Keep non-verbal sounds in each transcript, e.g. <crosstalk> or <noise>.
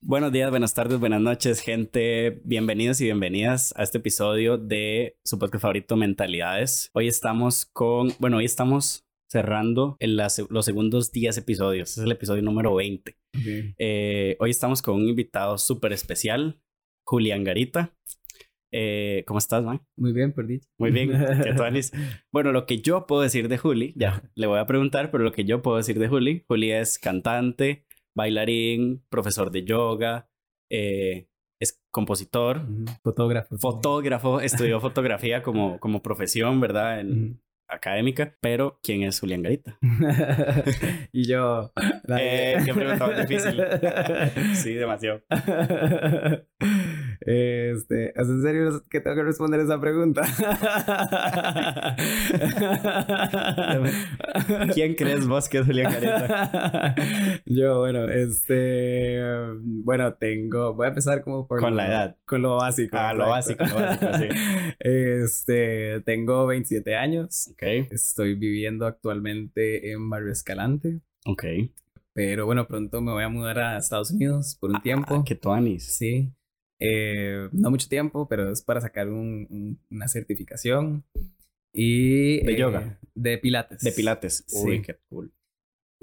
Buenos días, buenas tardes, buenas noches, gente. Bienvenidos y bienvenidas a este episodio de su podcast favorito, Mentalidades. Hoy estamos con, bueno, hoy estamos cerrando en las- los segundos 10 episodios. Es el episodio número 20. Eh, hoy estamos con un invitado súper especial, Julián Garita. Eh, ¿Cómo estás, man? Muy bien, por dicho. Muy bien, ¿qué tal? <laughs> Bueno, lo que yo puedo decir de Juli, ya le voy a preguntar, pero lo que yo puedo decir de Juli, Juli es cantante, bailarín, profesor de yoga, eh, es compositor, Ujú. Fotógrafo. fotógrafo, <laughs> estudió fotografía como, como profesión, ¿verdad? En, Ujú. académica, pero ¿quién es Julián Garita? <laughs> y yo. Eh, qué pregunta difícil. Sí, demasiado. Este, ¿es en serio que tengo que responder esa pregunta? ¿Quién crees vos que es Julián Garita? Yo, bueno, este, bueno, tengo, voy a empezar como por Con la edad. Con lo básico. Ah, lo básico, lo básico, sí. Este, tengo 27 años. Ok, Estoy viviendo actualmente en Barrio Escalante, ok. pero bueno, pronto me voy a mudar a Estados Unidos por un tiempo. Ah, qué tuanis. Sí. Eh, no mucho tiempo, pero es para sacar un- un- una certificación. Y, ¿De eh, yoga? De pilates. De pilates. Uy, Sí. qué cool.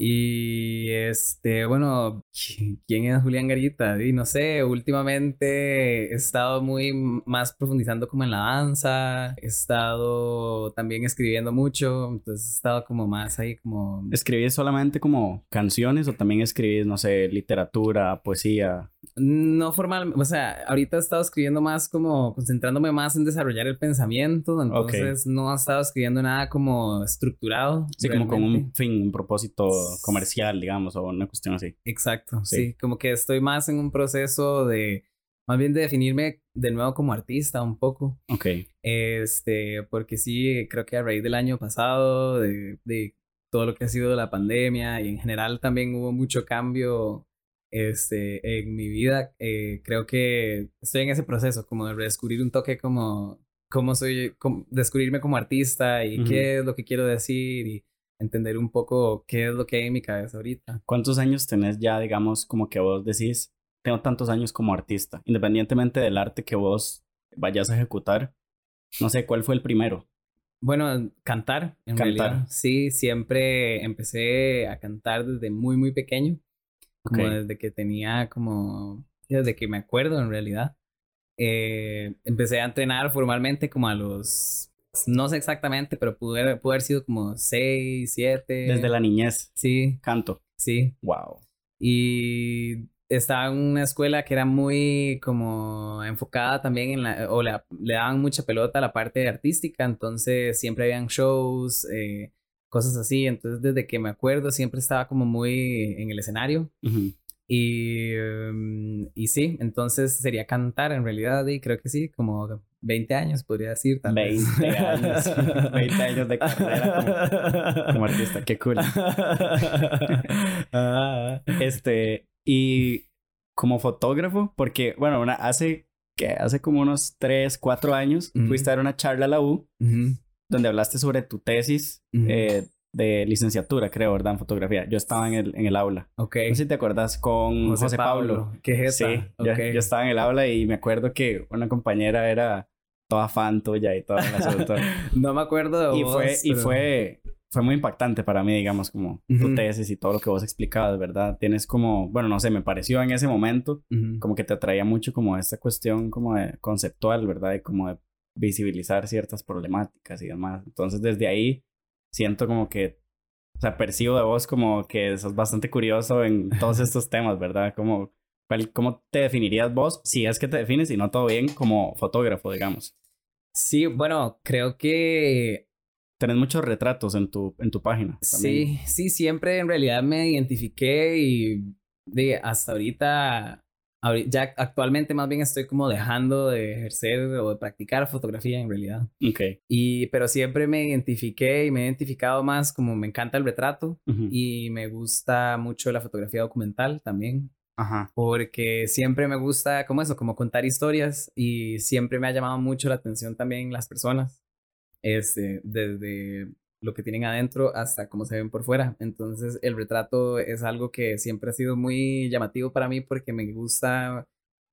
Y este, bueno, ¿qui- ¿quién es Julián Garita? Y no sé, últimamente he estado muy más profundizando como en la danza, he estado también escribiendo mucho, entonces he estado como más ahí como... ¿Escribís solamente como canciones o también escribís, no sé, literatura, poesía? No formal, o sea, ahorita he estado escribiendo más como concentrándome más en desarrollar el pensamiento, entonces no he estado escribiendo nada como estructurado. Sí, como con un fin, un propósito comercial, digamos, o una cuestión así. Exacto, Sí. sí. como que estoy más en un proceso de, más bien de definirme de nuevo como artista un poco, Ok. este, porque sí, creo que a raíz del año pasado, de, de todo lo que ha sido la pandemia y en general también hubo mucho cambio, este, en mi vida, eh, creo que estoy en ese proceso, como de redescubrir un toque como, cómo soy, como descubrirme como artista y Ujú. qué es lo que quiero decir y entender un poco qué es lo que hay en mi cabeza ahorita. ¿Cuántos años tenés ya, digamos, como que vos decís, tengo tantos años como artista, independientemente del arte que vos vayas a ejecutar? No sé, ¿cuál fue el primero? Bueno, cantar, en Cantar. realidad. Sí, siempre empecé a cantar desde muy, muy pequeño. Como Ok. desde que tenía como... Desde que me acuerdo, en realidad. Eh, empecé a entrenar formalmente como a los... No sé exactamente, pero pudo haber, pudo haber sido como 6, 7. Desde la niñez, Sí, canto. sí. Wow. Y estaba en una escuela que era muy como enfocada también en la, o le, le daban mucha pelota a la parte artística, entonces siempre habían shows, eh, cosas así, entonces desde que me acuerdo siempre estaba como muy en el escenario Ujú. Y, em, y sí, entonces sería cantar en realidad y creo que sí, como 20 años podría decir. Tal vez. 20 años. 20 <laughs> años de carrera como, como artista. Qué cool. <laughs> Ah. Este, y como fotógrafo, porque, bueno, una, hace, que Hace como unos 3, 4 años Ujú. fuiste a dar una charla a la U Ujú, donde hablaste sobre tu tesis ujú. eh, de licenciatura, creo, ¿verdad? En fotografía. Yo estaba en el, en el aula. Ok. No sé si te acuerdas con José, Pablo. ¿Qué es Sí, esa? yo, yo estaba en el aula y me acuerdo que una compañera era toda fan tuya y asunto. <laughs> No me acuerdo de y vos, fue, y pero- fue, fue muy impactante para mí, digamos, como tu Ujú. tesis y todo lo que vos explicabas, ¿verdad? Tienes como, bueno, no sé, me pareció en ese momento Ujú. como que te atraía mucho como esta cuestión como de conceptual, ¿verdad? Y como de visibilizar ciertas problemáticas y demás. Entonces, desde ahí siento como que, o sea, percibo de vos como que sos bastante curioso en todos estos temas, ¿verdad? Como, ¿cuál- ¿cómo te definirías vos, si es que te defines y no todo bien, como fotógrafo, digamos? Sí, bueno, creo que Tenés muchos retratos en tu, en tu página. también. sí, sí, siempre en realidad me identifiqué y de hasta ahorita, ahori- ya actualmente más bien estoy como dejando de ejercer o de practicar fotografía en realidad. Ok. Y, pero siempre me identifiqué y me he identificado más como me encanta el retrato Ujú. y me gusta mucho la fotografía documental también. Ajá. porque siempre me gusta como eso, como contar historias y siempre me ha llamado mucho la atención también las personas. Este, desde lo que tienen adentro hasta cómo se ven por fuera. Entonces el retrato es algo que siempre ha sido muy llamativo para mí porque me gusta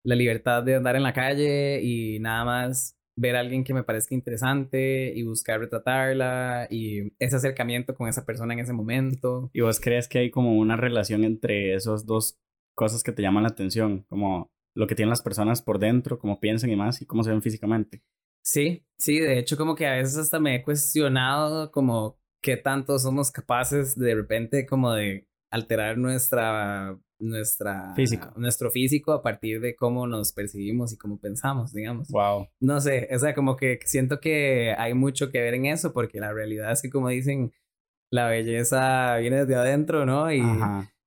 la libertad de andar en la calle y nada más ver a alguien que me parezca interesante y buscar retratarla y ese acercamiento con esa persona en ese momento. ¿Y vos crees que hay como una relación entre esas dos cosas que te llaman la atención? Como lo que tienen las personas por dentro, cómo piensan y más, y cómo se ven físicamente. Sí, sí, de hecho como que a veces hasta me he cuestionado como qué tanto somos capaces de repente como de alterar nuestra nuestra físico. nuestro físico a partir de cómo nos percibimos y cómo pensamos, digamos. Wow. No sé, o sea, como que siento que hay mucho que ver en eso porque la realidad es que como dicen la belleza viene desde adentro, ¿no? Y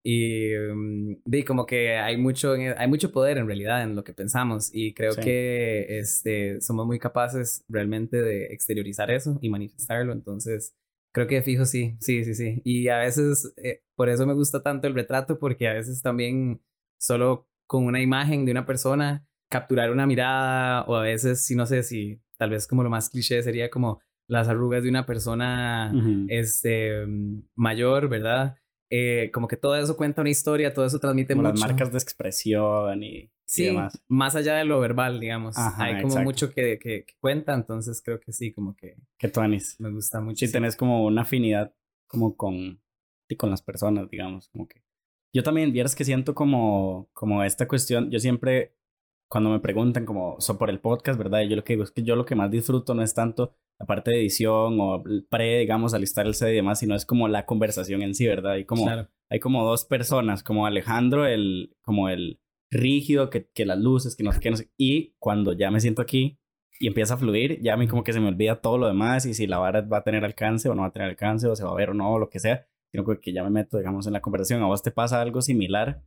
y um, como que hay mucho e, hay mucho poder en realidad en lo que pensamos y creo que este somos muy capaces realmente de exteriorizar eso y manifestarlo, entonces Creo que fijo sí, sí, sí, sí. Y a veces, eh, por eso me gusta tanto el retrato, porque a veces también solo con una imagen de una persona, capturar una mirada, o a veces, si no sé si tal vez como lo más cliché sería como las arrugas de una persona este, mayor, ¿verdad? Eh, como que todo eso cuenta una historia, todo eso transmite mucho. Las marcas de expresión y, sí, más allá de lo verbal, digamos. Hay como mucho que, que, cuenta, entonces creo que sí, como que... Que tú, Anis. Me gusta mucho. Sí, tenés como una afinidad como con, y con las personas, digamos, como que... Yo también, vieras que siento como, como esta cuestión, yo siempre, cuando me preguntan como so, por el podcast, ¿verdad? yo lo que digo es que yo lo que más disfruto no es tanto la parte de edición o pre, digamos, alistar el CD y demás, sino es como la conversación en sí, ¿verdad? Hay como, hay como dos personas, como Alejandro, el, como el rígido, que, que las luces, que no sé qué, no sé. Y cuando ya me siento aquí y empieza a fluir, ya a mí como que se me olvida todo lo demás y si la vara va a tener alcance o no va a tener alcance o se va a ver o no, o lo que sea, sino que ya me meto, digamos, en la conversación. ¿A vos te pasa algo similar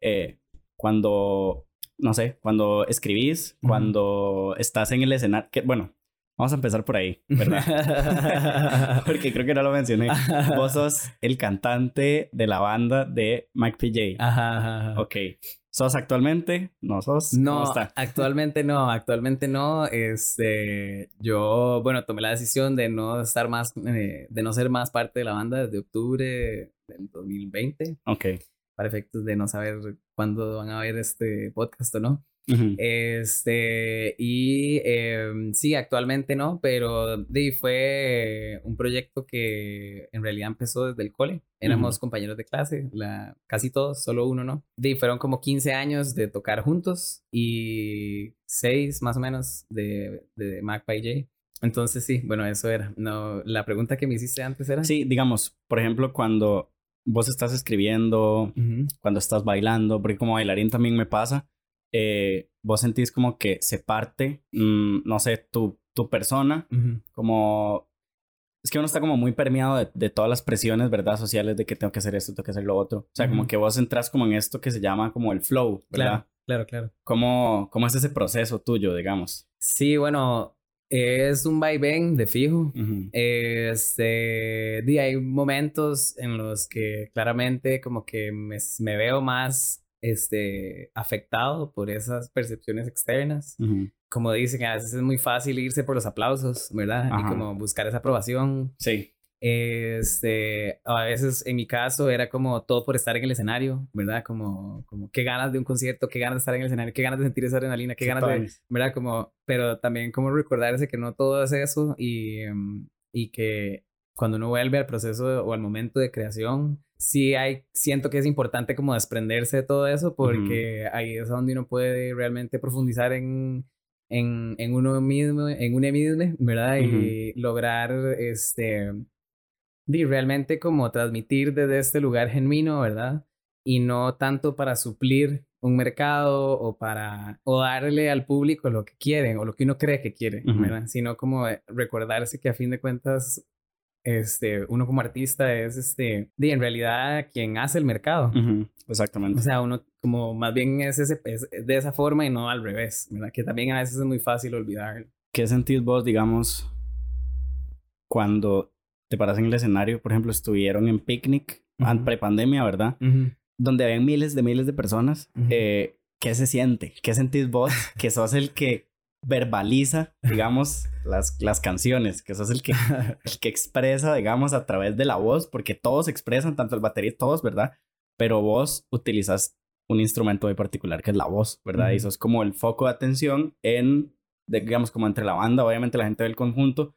eh, cuando, no sé, cuando escribís, cuando estás en el escenario, que, bueno, Vamos a empezar por ahí, ¿verdad? <laughs> Porque creo que no lo mencioné. Vos <laughs> sos el cantante de la banda de Mike PJ. Ajá, Ok. ¿Sos actualmente? ¿No sos? No, actualmente no, actualmente no. Este, yo, bueno, tomé la decisión de no estar más, eh, de no ser más parte de la banda desde octubre del 2020. Ok. Para efectos de no saber cuándo van a ver este podcast o no. Este, y em, sí, actualmente no, pero de, fue un proyecto que en realidad empezó desde el cole. Éramos compañeros de clase, la, casi todos, solo uno no. De, fueron como 15 años de tocar juntos y 6 más o menos de, de Mac by J. Entonces sí, bueno, eso era. No, la pregunta que me hiciste antes era. Sí, digamos, por ejemplo, cuando vos estás escribiendo, cuando estás bailando, porque como bailarín también me pasa eh, vos sentís como que se parte, mm, no sé, tu, tu persona, como... Es que uno está como muy permeado de, de, todas las presiones, ¿verdad? Sociales de que tengo que hacer esto, tengo que hacer lo otro. O sea, como que vos entras como en esto que se llama como el flow, ¿verdad? Claro, claro, ¿Cómo, ¿Cómo es ese proceso tuyo, digamos? Sí, bueno, es un vaivén de fijo. Este, hay momentos en los que claramente como que me, me veo más este, afectado por esas percepciones externas. Como dicen, a veces es muy fácil irse por los aplausos, ¿verdad? Y como buscar esa aprobación. Sí. Este, a veces en mi caso era como todo por estar en el escenario, ¿verdad? Como, como qué ganas de un concierto, qué ganas de estar en el escenario, qué ganas de sentir esa adrenalina, qué ganas de, ¿verdad? Como, pero también como recordarse que no todo es eso y, em, y que cuando uno vuelve al proceso o al momento de creación, sí hay, siento que es importante como desprenderse de todo eso porque ahí es donde uno puede realmente profundizar en, en, en uno mismo, en un mismo, ¿verdad? Y lograr, este, y realmente como transmitir desde este lugar genuino, ¿verdad? Y no tanto para suplir un mercado o para o darle al público lo que quieren o lo que uno cree que quiere, ¿verdad? Sino como recordarse que a fin de cuentas este, uno como artista es, este, en realidad quien hace el mercado. Exactamente. O sea, uno como más bien es, ese, de esa forma y no al revés, ¿verdad? Que también a veces es muy fácil olvidar. ¿Qué sentís vos, digamos, cuando te paras en el escenario? Por ejemplo, estuvieron en Picnic, uh pre-pandemia, ¿verdad? Donde habían miles de miles de personas. Eh, ¿Qué se siente? ¿Qué sentís vos? que sos el que verbaliza, <laughs> digamos, las, las canciones, que sos el que, <laughs> el que expresa, digamos, a través de la voz, porque todos expresan, tanto el batería, todos, ¿verdad? Pero vos utilizas un instrumento muy particular que es la voz, ¿verdad? Y sos como el foco de atención en, digamos, como entre la banda, obviamente la gente del conjunto,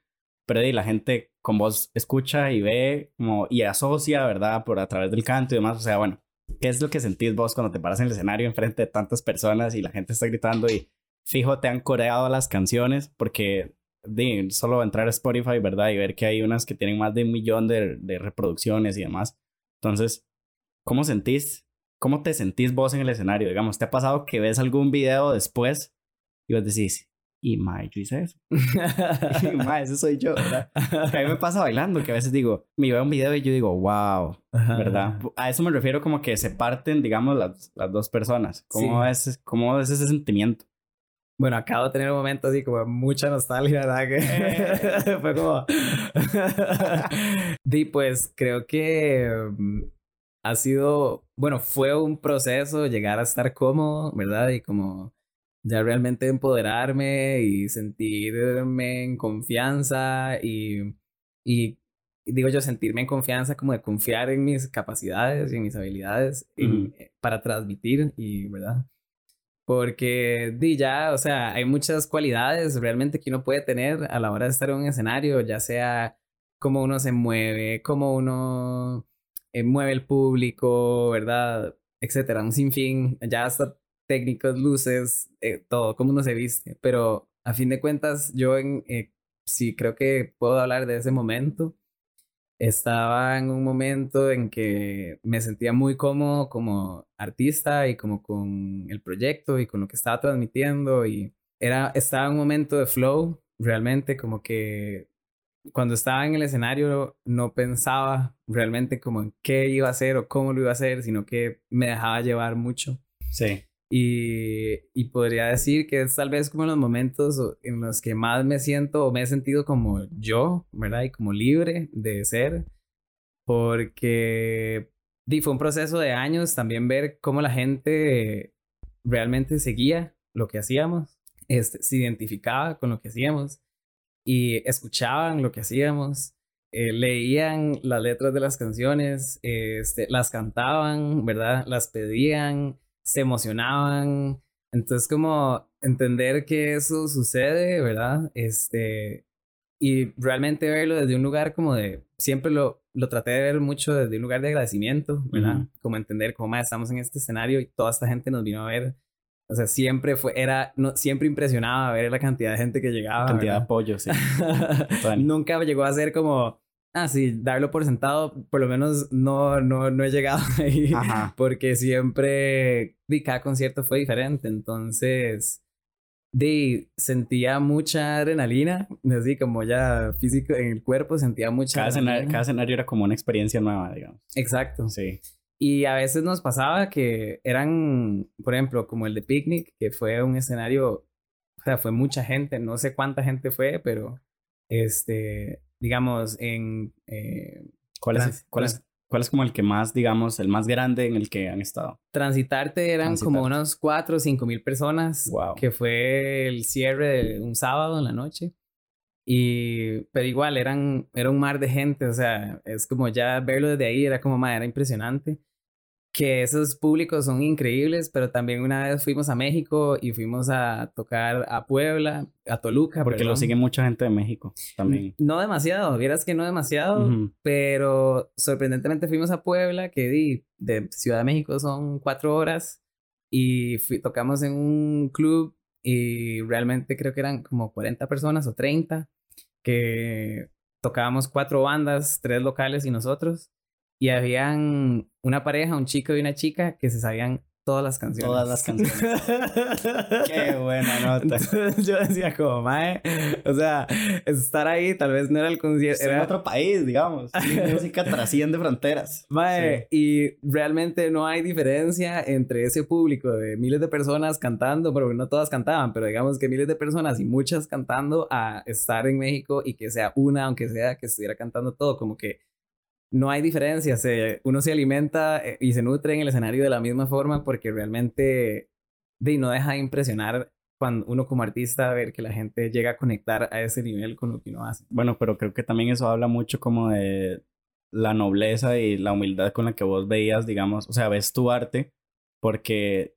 pero y la gente con voz escucha y ve como, y asocia, ¿verdad? Por a través del canto y demás, o sea, bueno, ¿qué es lo que sentís vos cuando te paras en el escenario enfrente de tantas personas y la gente está gritando y fijo te han coreado las canciones? Porque de, solo entrar a Spotify, ¿verdad? Y ver que hay unas que tienen más de un millón de, de reproducciones y demás. Entonces, ¿cómo sentís? ¿Cómo te sentís vos en el escenario? Digamos, ¿te ha pasado que ves algún video después y vos decís, y mae, yo hice eso. <laughs> y mae, ese soy yo, ¿verdad? Que a mí me pasa bailando, que a veces digo, me veo un video y yo digo, wow, ¿verdad? A eso me refiero como que se parten, digamos, las, las dos personas. ¿Cómo, es, ¿Cómo es ese sentimiento? Bueno, acabo de tener un momento así como mucha nostalgia, ¿verdad? Que <laughs> fue como... <laughs> y pues creo que mm, ha sido, bueno, fue un proceso llegar a estar cómodo, ¿verdad? Y como ya realmente empoderarme y sentirme en confianza y, y digo yo, sentirme en confianza como de confiar en mis capacidades y en mis habilidades eh, para transmitir y, ¿verdad? Porque di ya, o sea, hay muchas cualidades realmente que uno puede tener a la hora de estar en un escenario, ya sea cómo uno se mueve, cómo uno eh, mueve el público, ¿verdad? Etcétera, un sinfín, ya hasta técnicos, luces, eh, todo, cómo uno se viste. Pero a fin de cuentas, yo en, eh, sí creo que puedo hablar de ese momento. Estaba en un momento en que me sentía muy cómodo como artista y como con el proyecto y con lo que estaba transmitiendo y era, estaba en un momento de flow, realmente como que cuando estaba en el escenario no pensaba realmente como en qué iba a hacer o cómo lo iba a hacer, sino que me dejaba llevar mucho. Sí. Y, y, podría decir que es tal vez como los momentos en los que más me siento o me he sentido como yo, ¿verdad? Y como libre de ser, porque fue un proceso de años también ver cómo la gente realmente seguía lo que hacíamos, este, se identificaba con lo que hacíamos y escuchaban lo que hacíamos. Eh, leían las letras de las canciones, este, las cantaban, ¿verdad? Las pedían, se emocionaban. Entonces, como entender que eso sucede, ¿verdad? Este, y realmente verlo desde un lugar como de, siempre lo, lo traté de ver mucho desde un lugar de agradecimiento, ¿verdad? Como entender cómo estamos en este escenario y toda esta gente nos vino a ver. O sea, siempre fue, era, no, siempre impresionaba ver la cantidad de gente que llegaba. cantidad de apoyo, sí. <laughs> Nunca llegó a ser como, Ah, sí, darlo por sentado, por lo menos no, no, no he llegado <laughs> ahí, porque siempre, cada concierto fue diferente, entonces, de, sentía mucha adrenalina, así como ya físico en el cuerpo, sentía mucha cada escenario, cada escenario era como una experiencia nueva, digamos. Exacto. Sí. Y a veces nos pasaba que eran, por ejemplo, como el de Picnic, que fue un escenario, o sea, fue mucha gente, no sé cuánta gente fue, pero este, digamos, en... Eh, ¿Cuál, es, cuál, es, ¿Cuál es como el que más, digamos, el más grande en el que han estado? Transitarte eran como unos 4 o 5 mil personas, wow. que fue el cierre de un sábado en la noche. Y, pero igual, eran, era un mar de gente, o sea, es como ya verlo desde ahí era como, era impresionante que esos públicos son increíbles, pero también una vez fuimos a México y fuimos a tocar a Puebla, a Toluca. Porque lo sigue mucha gente de México también. No demasiado, vieras que no demasiado, pero sorprendentemente fuimos a Puebla, que de Ciudad de México son cuatro horas, y tocamos en un club y realmente creo que eran como 40 personas o 30, que tocábamos cuatro bandas, tres locales y nosotros y habían una pareja, un chico y una chica que se sabían todas las canciones. Todas las canciones. <laughs> Qué buena nota. yo decía como, mae, o sea, estar ahí tal vez no era el concierto. Era otro país, digamos. La <laughs> música trasciende fronteras. Mae, y realmente no hay diferencia entre ese público de miles de personas cantando, pero no todas cantaban, pero digamos que miles de personas y muchas cantando a estar en México y que sea una, aunque sea que estuviera cantando todo, como que no hay diferencia. uno se alimenta eh, y se nutre en el escenario de la misma forma porque realmente de, no deja de impresionar cuando uno como artista ver que la gente llega a conectar a ese nivel con lo que uno hace. Bueno, pero creo que también eso habla mucho como de la nobleza y la humildad con la que vos veías, digamos, o sea, ves tu arte, porque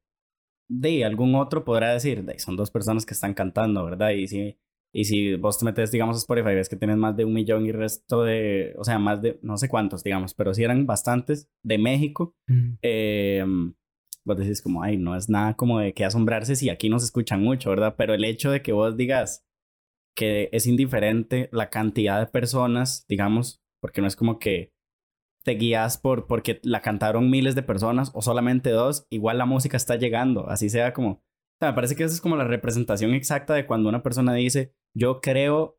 de algún otro podrá decir, de, son dos personas que están cantando, ¿verdad? Y si, y si vos te metes, digamos, a Spotify, ves que tienes más de un millón y resto de, o sea, más de, no sé cuántos, digamos, pero si eran bastantes de México, eh, vos decís como, ay, no es nada como de que asombrarse si aquí nos escuchan mucho, ¿verdad? Pero el hecho de que vos digas que es indiferente la cantidad de personas, digamos, porque no es como que te guías por porque la cantaron miles de personas o solamente dos, igual la música está llegando, así sea como, me parece que eso es como la representación exacta de cuando una persona dice, yo creo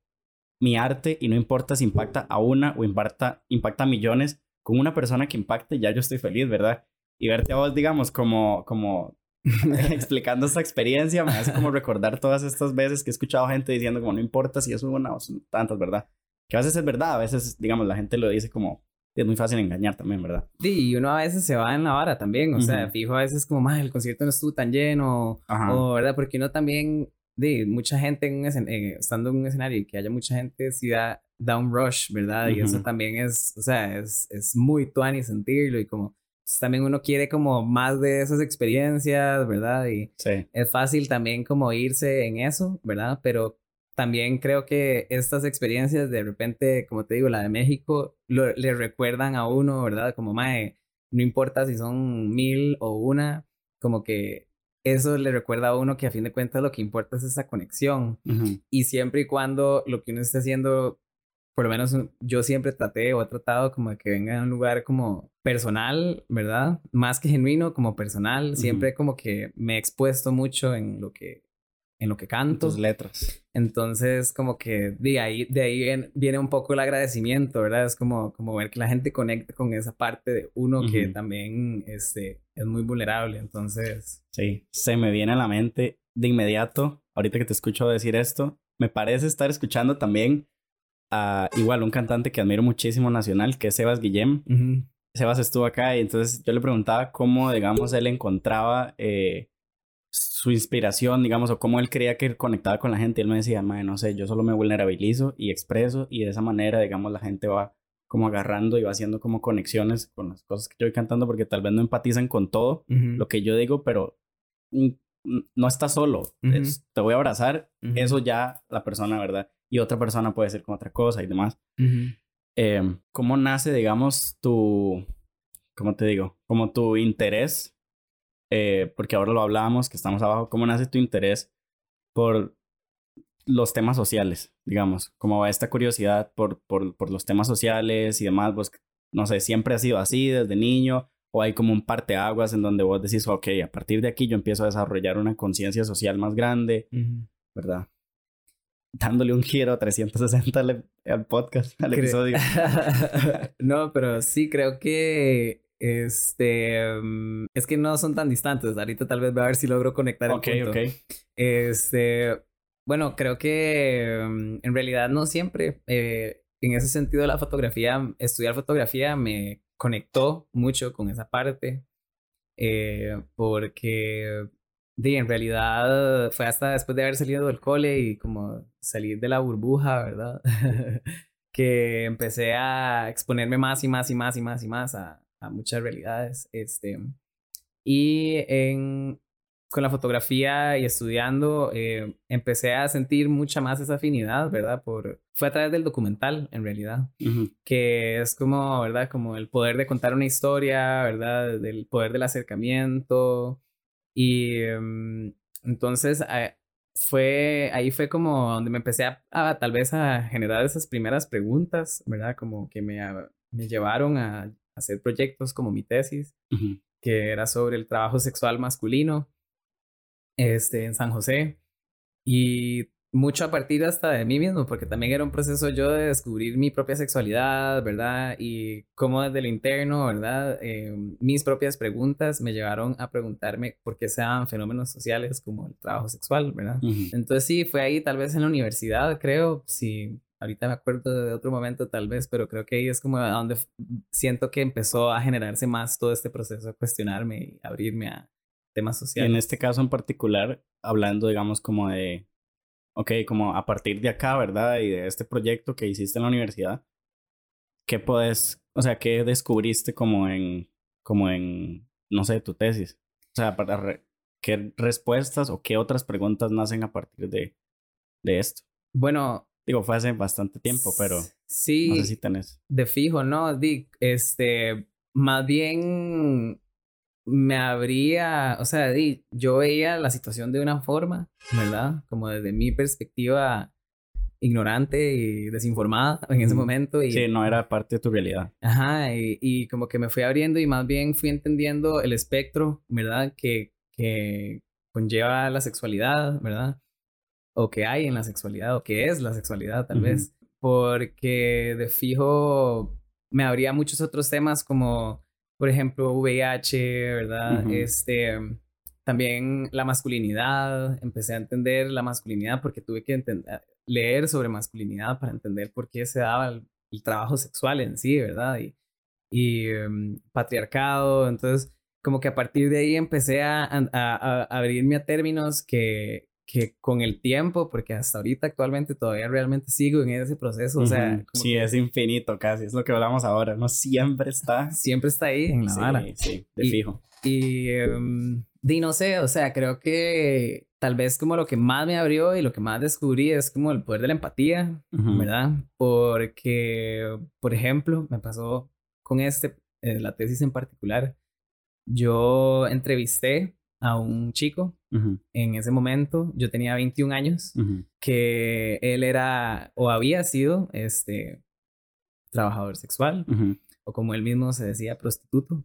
mi arte y no importa si impacta a una o impacta, impacta a millones, con una persona que impacte ya yo estoy feliz, ¿verdad? Y verte a vos, digamos, como, como <laughs> explicando esta experiencia, me hace como recordar todas estas veces que he escuchado gente diciendo como no importa si es una o son tantas, ¿verdad? Que a veces es verdad, a veces, digamos, la gente lo dice como es muy fácil engañar también, ¿verdad? Sí, y uno a veces se va en la vara también, o sea, fijo a veces como, más el concierto no estuvo tan lleno, o, ¿verdad? Porque uno también, de mucha gente en estando en un escenario y que haya mucha gente, sí da, da un rush, ¿verdad? Y eso también es, o sea, es, es muy tuani sentirlo y como, pues, también uno quiere como más de esas experiencias, ¿verdad? Y sí. es fácil también como irse en eso, ¿verdad? Pero también creo que estas experiencias de repente, como te digo, la de México, le recuerdan a uno, ¿verdad? Como, mae, no importa si son mil o una, como que eso le recuerda a uno que a fin de cuentas lo que importa es esa conexión. Y siempre y cuando lo que uno esté haciendo, por lo menos yo siempre traté o he tratado como de que venga a un lugar como personal, ¿verdad? Más que genuino, como personal. Siempre como que me he expuesto mucho en lo que en lo que canto. Tus letras. Entonces, como que de ahí, de ahí viene, un poco el agradecimiento, ¿verdad? Es como, como ver que la gente conecte con esa parte de uno que también este, es muy vulnerable. Entonces... Sí, se me viene a la mente de inmediato, ahorita que te escucho decir esto, me parece estar escuchando también a igual un cantante que admiro muchísimo nacional, que es Sebas Guillem. Sebas estuvo acá y entonces yo le preguntaba cómo, digamos, él encontraba... Eh, su inspiración, digamos, o cómo él creía que conectaba con la gente. Él me decía, no sé, yo solo me vulnerabilizo y expreso y de esa manera, digamos, la gente va como agarrando y va haciendo como conexiones con las cosas que yo voy cantando porque tal vez no empatizan con todo lo que yo digo, pero no está solo. te voy a abrazar, eso ya la persona, ¿verdad? Y otra persona puede ser con otra cosa y demás. Em, ¿Cómo nace, digamos, tu, ¿cómo te digo? Como tu interés eh, porque ahora lo hablábamos, que estamos abajo, ¿cómo nace tu interés por los temas sociales, digamos? ¿Cómo va esta curiosidad por, por, por los temas sociales y demás? Vos, no sé, ¿siempre ha sido así desde niño? ¿O hay como un parteaguas en donde vos decís, ok, a partir de aquí yo empiezo a desarrollar una conciencia social más grande, ¿verdad? Dándole un giro 360 al, al podcast, al episodio. <laughs> no, pero sí creo que este, mm, es que no son tan distantes. Ahorita tal vez voy a ver si logro conectar el punto. Ok, Este, bueno, creo que mm, en realidad no siempre. Eh, en ese sentido, la fotografía, estudiar fotografía me conectó mucho con esa parte. Eh, porque de, en realidad fue hasta después de haber salido del cole y como salir de la burbuja, ¿verdad? <laughs> que empecé a exponerme más y más y más y más y más a, a muchas realidades. Este, y en, con la fotografía y estudiando, eh, empecé a sentir mucha más esa afinidad, ¿verdad? Por, fue a través del documental, en realidad, que es como, ¿verdad? Como el poder de contar una historia, ¿verdad? Del poder del acercamiento. Y em, entonces, fue, ahí fue como donde me empecé a, tal vez a generar esas primeras preguntas, ¿verdad? Como que me, me llevaron a hacer proyectos como mi tesis, que era sobre el trabajo sexual masculino este, en San José. Y mucho a partir hasta de mí mismo, porque también era un proceso yo de descubrir mi propia sexualidad, ¿verdad? Y cómo desde lo interno, ¿verdad? Eh, mis propias preguntas me llevaron a preguntarme por qué sean fenómenos sociales como el trabajo sexual, ¿verdad? Entonces sí, fue ahí tal vez en la universidad, creo, sí, ahorita me acuerdo de otro momento tal vez, pero creo que ahí es como donde siento que empezó a generarse más todo este proceso, a cuestionarme y abrirme a, temas Y sociales. en este caso en particular, hablando, digamos, como de, ok, como a partir de acá, ¿verdad? Y de este proyecto que hiciste en la universidad, ¿qué puedes, o sea, qué descubriste como en, como en, no sé, tu tesis? O sea, para re- ¿qué respuestas o qué otras preguntas nacen a partir de, de esto? Bueno, Digo, fue hace bastante tiempo, pero sí, si tenés. de fijo, ¿no? Di, este, más bien me habría, o sea, di, yo veía la situación de una forma, ¿verdad? Como desde mi perspectiva ignorante y desinformada <laughs> en ese momento. Y, Sí, no era parte de tu realidad. Ajá, y, y como que me fui abriendo y más bien fui entendiendo el espectro, ¿verdad? Que, que conlleva la sexualidad, ¿verdad? O que hay en la sexualidad, o que es la sexualidad, tal Ujú. vez. Porque de fijo me abría muchos otros temas como, por ejemplo, VIH, ¿verdad? Ujú. Este, también la masculinidad. Empecé a entender la masculinidad porque tuve que entender, leer sobre masculinidad para entender por qué se daba el, el trabajo sexual en sí, ¿verdad? Y, y em, patriarcado. Entonces, como que a partir de ahí empecé a- a- a abrirme a términos que, que con el tiempo, porque hasta ahorita actualmente todavía realmente sigo en ese proceso, o sea, Ujú. como sí, que es infinito casi, es lo que hablamos ahora, no siempre está. <laughs> siempre está ahí en la Sí, vara. sí, de Y- fijo. Y, em, di, no sé, o sea, creo que tal vez como lo que más me abrió y lo que más descubrí es como el poder de la empatía, Ujú. ¿verdad? Porque, por ejemplo, me pasó con este, eh, la tesis en particular, yo entrevisté a un chico en ese momento, yo tenía 21 años, que él era o había sido este trabajador sexual o como él mismo se decía prostituto,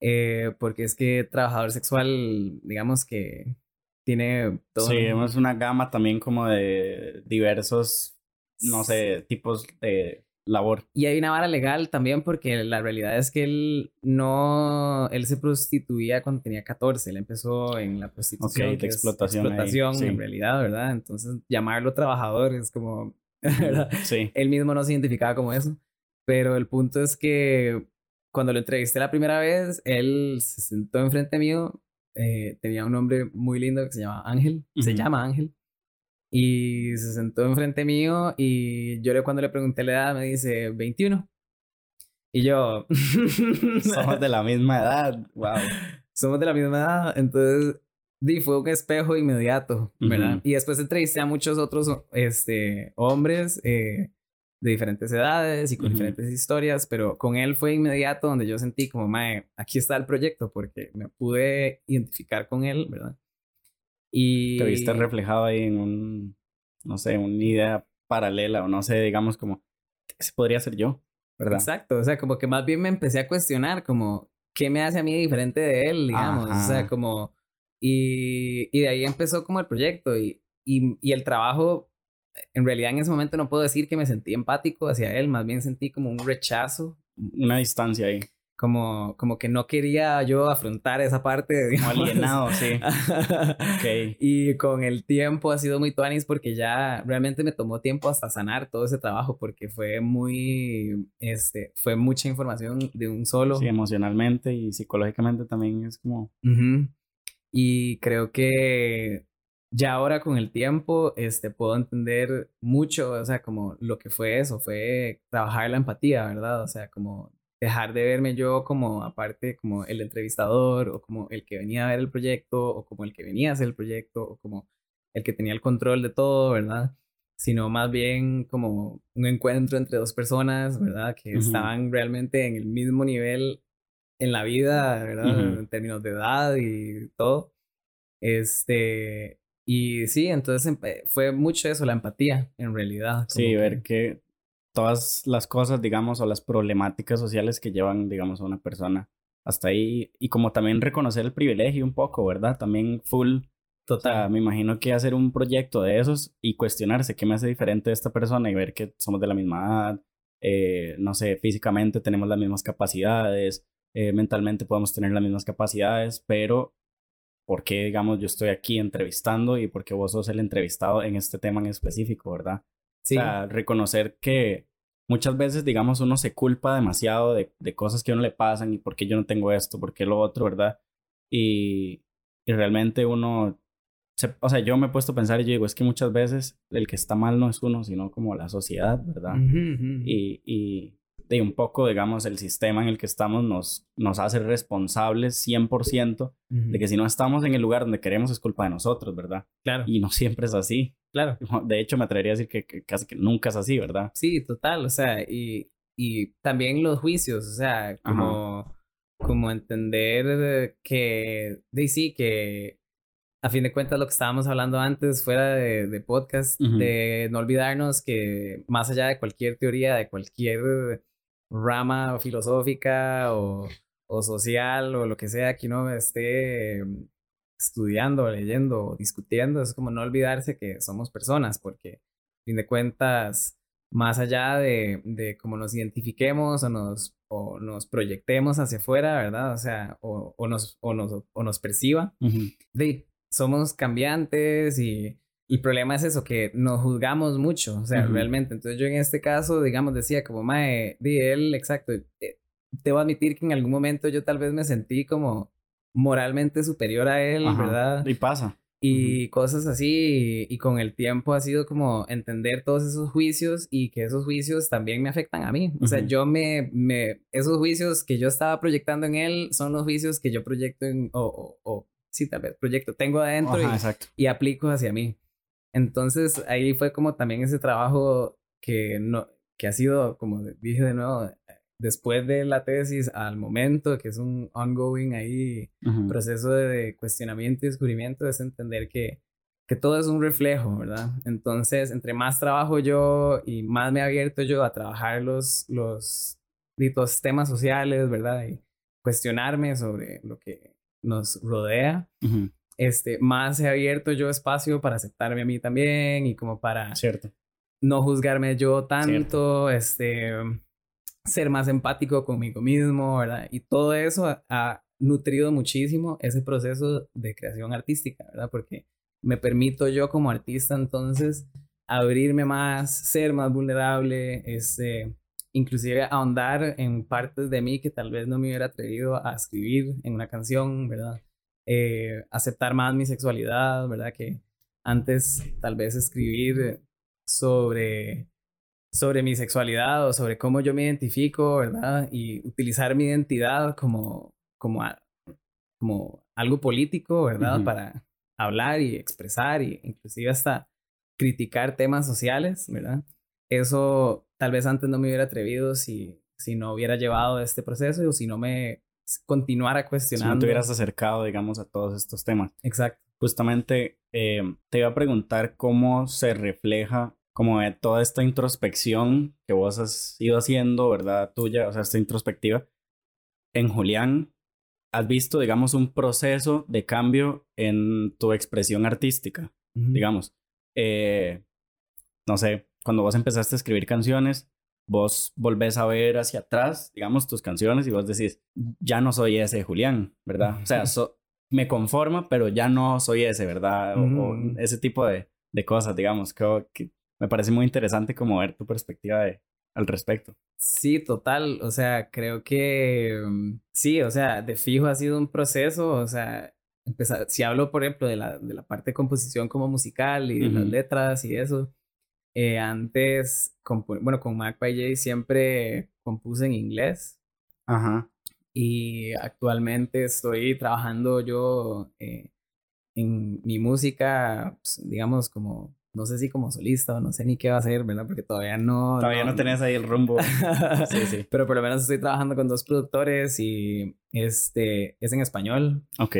eh, porque es que trabajador sexual, digamos que tiene todo. Sí, es una gama también como de diversos, no sé, tipos de labor. Y hay una vara legal también porque la realidad es que él no, él se prostituía cuando tenía 14, él empezó en la prostitución. Ok, es explotación explotación sí. en realidad, ¿verdad? Entonces llamarlo trabajador es como, <laughs> ¿verdad? Sí. Él mismo no se identificaba como eso, pero el punto es que cuando lo entrevisté la primera vez, él se sentó enfrente mío, eh, tenía un nombre muy lindo que se llama Ángel, se Ujú. llama Ángel, y se sentó enfrente mío y yo cuando le pregunté la edad me dice 21. Y yo... <laughs> Somos de la misma edad. Wow. somos de la misma edad, entonces di, fue un espejo inmediato, ¿verdad? Ujú. Y después entrevisté a muchos otros este, hombres eh, de diferentes edades y con Ujú. diferentes historias, pero con él fue inmediato donde yo sentí como, mae, aquí está el proyecto, porque me pude identificar con él, ¿verdad? Y... Te viste reflejado ahí en un, no sé, una idea paralela o no sé, digamos como, ese podría ser yo, ¿verdad? Exacto, o sea, como que más bien me empecé a cuestionar como, ¿qué me hace a mí diferente de él, digamos? O sea, Ajá. como, y, y de ahí empezó como el proyecto y, y, y el trabajo, en realidad en ese momento no puedo decir que me sentí empático hacia él, más bien sentí como un rechazo, Una distancia ahí, como, como que no quería yo afrontar esa parte, <laughs> como digamos. alienado, sí. <laughs> Ok. Y con el tiempo ha sido muy tuanis porque ya realmente me tomó tiempo hasta sanar todo ese trabajo porque fue muy, este, fue mucha información de un solo. Sí, emocionalmente y psicológicamente también es como, Ujú. Y creo que ya ahora con el tiempo, este, puedo entender mucho, o sea, como lo que fue eso, fue trabajar la empatía, ¿verdad? O sea, como dejar de verme yo como aparte como el entrevistador o como el que venía a ver el proyecto o como el que venía a hacer el proyecto o como el que tenía el control de todo, ¿verdad? Sino más bien como un encuentro entre dos personas, ¿verdad? Que Ujú. estaban realmente en el mismo nivel en la vida, ¿verdad? En términos de edad y todo. Este, y sí, entonces empe- fue mucho eso, la empatía, en realidad. sí, ver que todas las cosas, digamos, o las problemáticas sociales que llevan, digamos, a una persona hasta ahí y como también reconocer el privilegio un poco, ¿verdad? También full O sea, me imagino que hacer un proyecto de esos y cuestionarse qué me hace diferente de esta persona y ver que somos de la misma edad, eh, no sé, físicamente tenemos las mismas capacidades, eh, mentalmente podemos tener las mismas capacidades, pero ¿por qué, digamos, yo estoy aquí entrevistando y por qué vos sos el entrevistado en este tema en específico, verdad? Sí, O sea, reconocer que muchas veces, digamos, uno se culpa demasiado de, de cosas que a uno le pasan y por qué yo no tengo esto, por qué lo otro, ¿verdad? Y, y realmente uno, o sea, yo me he puesto a pensar y yo digo, es que muchas veces el que está mal no es uno, sino como la sociedad, ¿verdad? Y, y de un poco, digamos, el sistema en el que estamos nos, nos hace responsables 100% de que si no estamos en el lugar donde queremos es culpa de nosotros, ¿verdad? Claro. Y no siempre es así. Claro. <laughs> De hecho, me atrevería a decir que, casi que nunca es así, ¿verdad? Sí, total. O sea, y, y también los juicios, o sea, como, como entender que, de sí, que a fin de cuentas lo que estábamos hablando antes fuera de, de podcast, de no olvidarnos que más allá de cualquier teoría, de cualquier rama filosófica o, o social o lo que sea que uno esté estudiando, leyendo discutiendo, es como no olvidarse que somos personas, porque, a fin de cuentas, más allá de, de cómo nos identifiquemos o nos, o nos proyectemos hacia afuera, ¿verdad? O sea, o, o nos, o, nos, o nos perciba, de, somos cambiantes y el problema es eso, que nos juzgamos mucho, o sea, realmente. Entonces yo en este caso, digamos, decía como, mae, di él, exacto, eh, debo admitir que en algún momento yo tal vez me sentí como moralmente superior a él, ¿verdad? Y pasa. Y cosas así, y, con el tiempo ha sido como entender todos esos juicios y que esos juicios también me afectan a mí. O sea, yo me, me, esos juicios que yo estaba proyectando en él son los juicios que yo proyecto en, o, o, sí, tal vez, proyecto, tengo adentro y, y aplico hacia mí. Entonces ahí fue como también ese trabajo que, no, que ha sido, como dije de nuevo, después de la tesis al momento, que es un ongoing ahí proceso de cuestionamiento y descubrimiento, es entender que, que todo es un reflejo, ¿verdad? Entonces, entre más trabajo yo y más me he abierto yo a trabajar los, los, los temas sociales, ¿verdad? Y cuestionarme sobre lo que nos rodea este, más he abierto yo espacio para aceptarme a mí también y como para Cierto. no juzgarme yo tanto, este, ser más empático conmigo mismo, ¿verdad? Y todo eso ha, nutrido muchísimo ese proceso de creación artística, ¿verdad? Porque me permito yo como artista entonces abrirme más, ser más vulnerable, este, inclusive ahondar en partes de mí que tal vez no me hubiera atrevido a escribir en una canción, ¿verdad? Eh, aceptar más mi sexualidad, ¿verdad? Que antes tal vez escribir sobre, sobre mi sexualidad o sobre cómo yo me identifico, ¿verdad? Y utilizar mi identidad como, como, como algo político, ¿verdad? Para hablar y expresar y inclusive hasta criticar temas sociales, ¿verdad? Eso tal vez antes no me hubiera atrevido si, si no hubiera llevado este proceso o si no me continuara cuestionando. Si no te hubieras acercado, digamos, a todos estos temas. Exacto. Justamente eh, te iba a preguntar cómo se refleja como de toda esta introspección que vos has ido haciendo, ¿verdad? Tuya, o sea, esta introspectiva. En Julián, ¿has visto, digamos, un proceso de cambio en tu expresión artística? Digamos, eh, no sé, cuando vos empezaste a escribir canciones, vos volvés a ver hacia atrás, digamos, tus canciones y vos decís, ya no soy ese Julián, ¿verdad? O sea, me conforma, pero ya no soy ese, ¿verdad? O, ese tipo de, de, cosas, digamos. Que me parece muy interesante como ver tu perspectiva de, al respecto. Sí, total. O sea, creo que mm, sí, o sea, de fijo ha sido un proceso, o sea, empezar, si hablo, por ejemplo, de la, de la parte de composición como musical y de las letras y eso, eh, antes, bueno, con MacPy siempre compuse en inglés. Ajá. Y actualmente estoy trabajando yo eh, en mi música, pues, digamos, como, no sé si como solista o no sé ni qué va a hacer, ¿verdad? Porque todavía no... Todavía no, tenés ahí el rumbo. <laughs> sí, sí. Pero por lo menos estoy trabajando con dos productores y este es en español. Ok.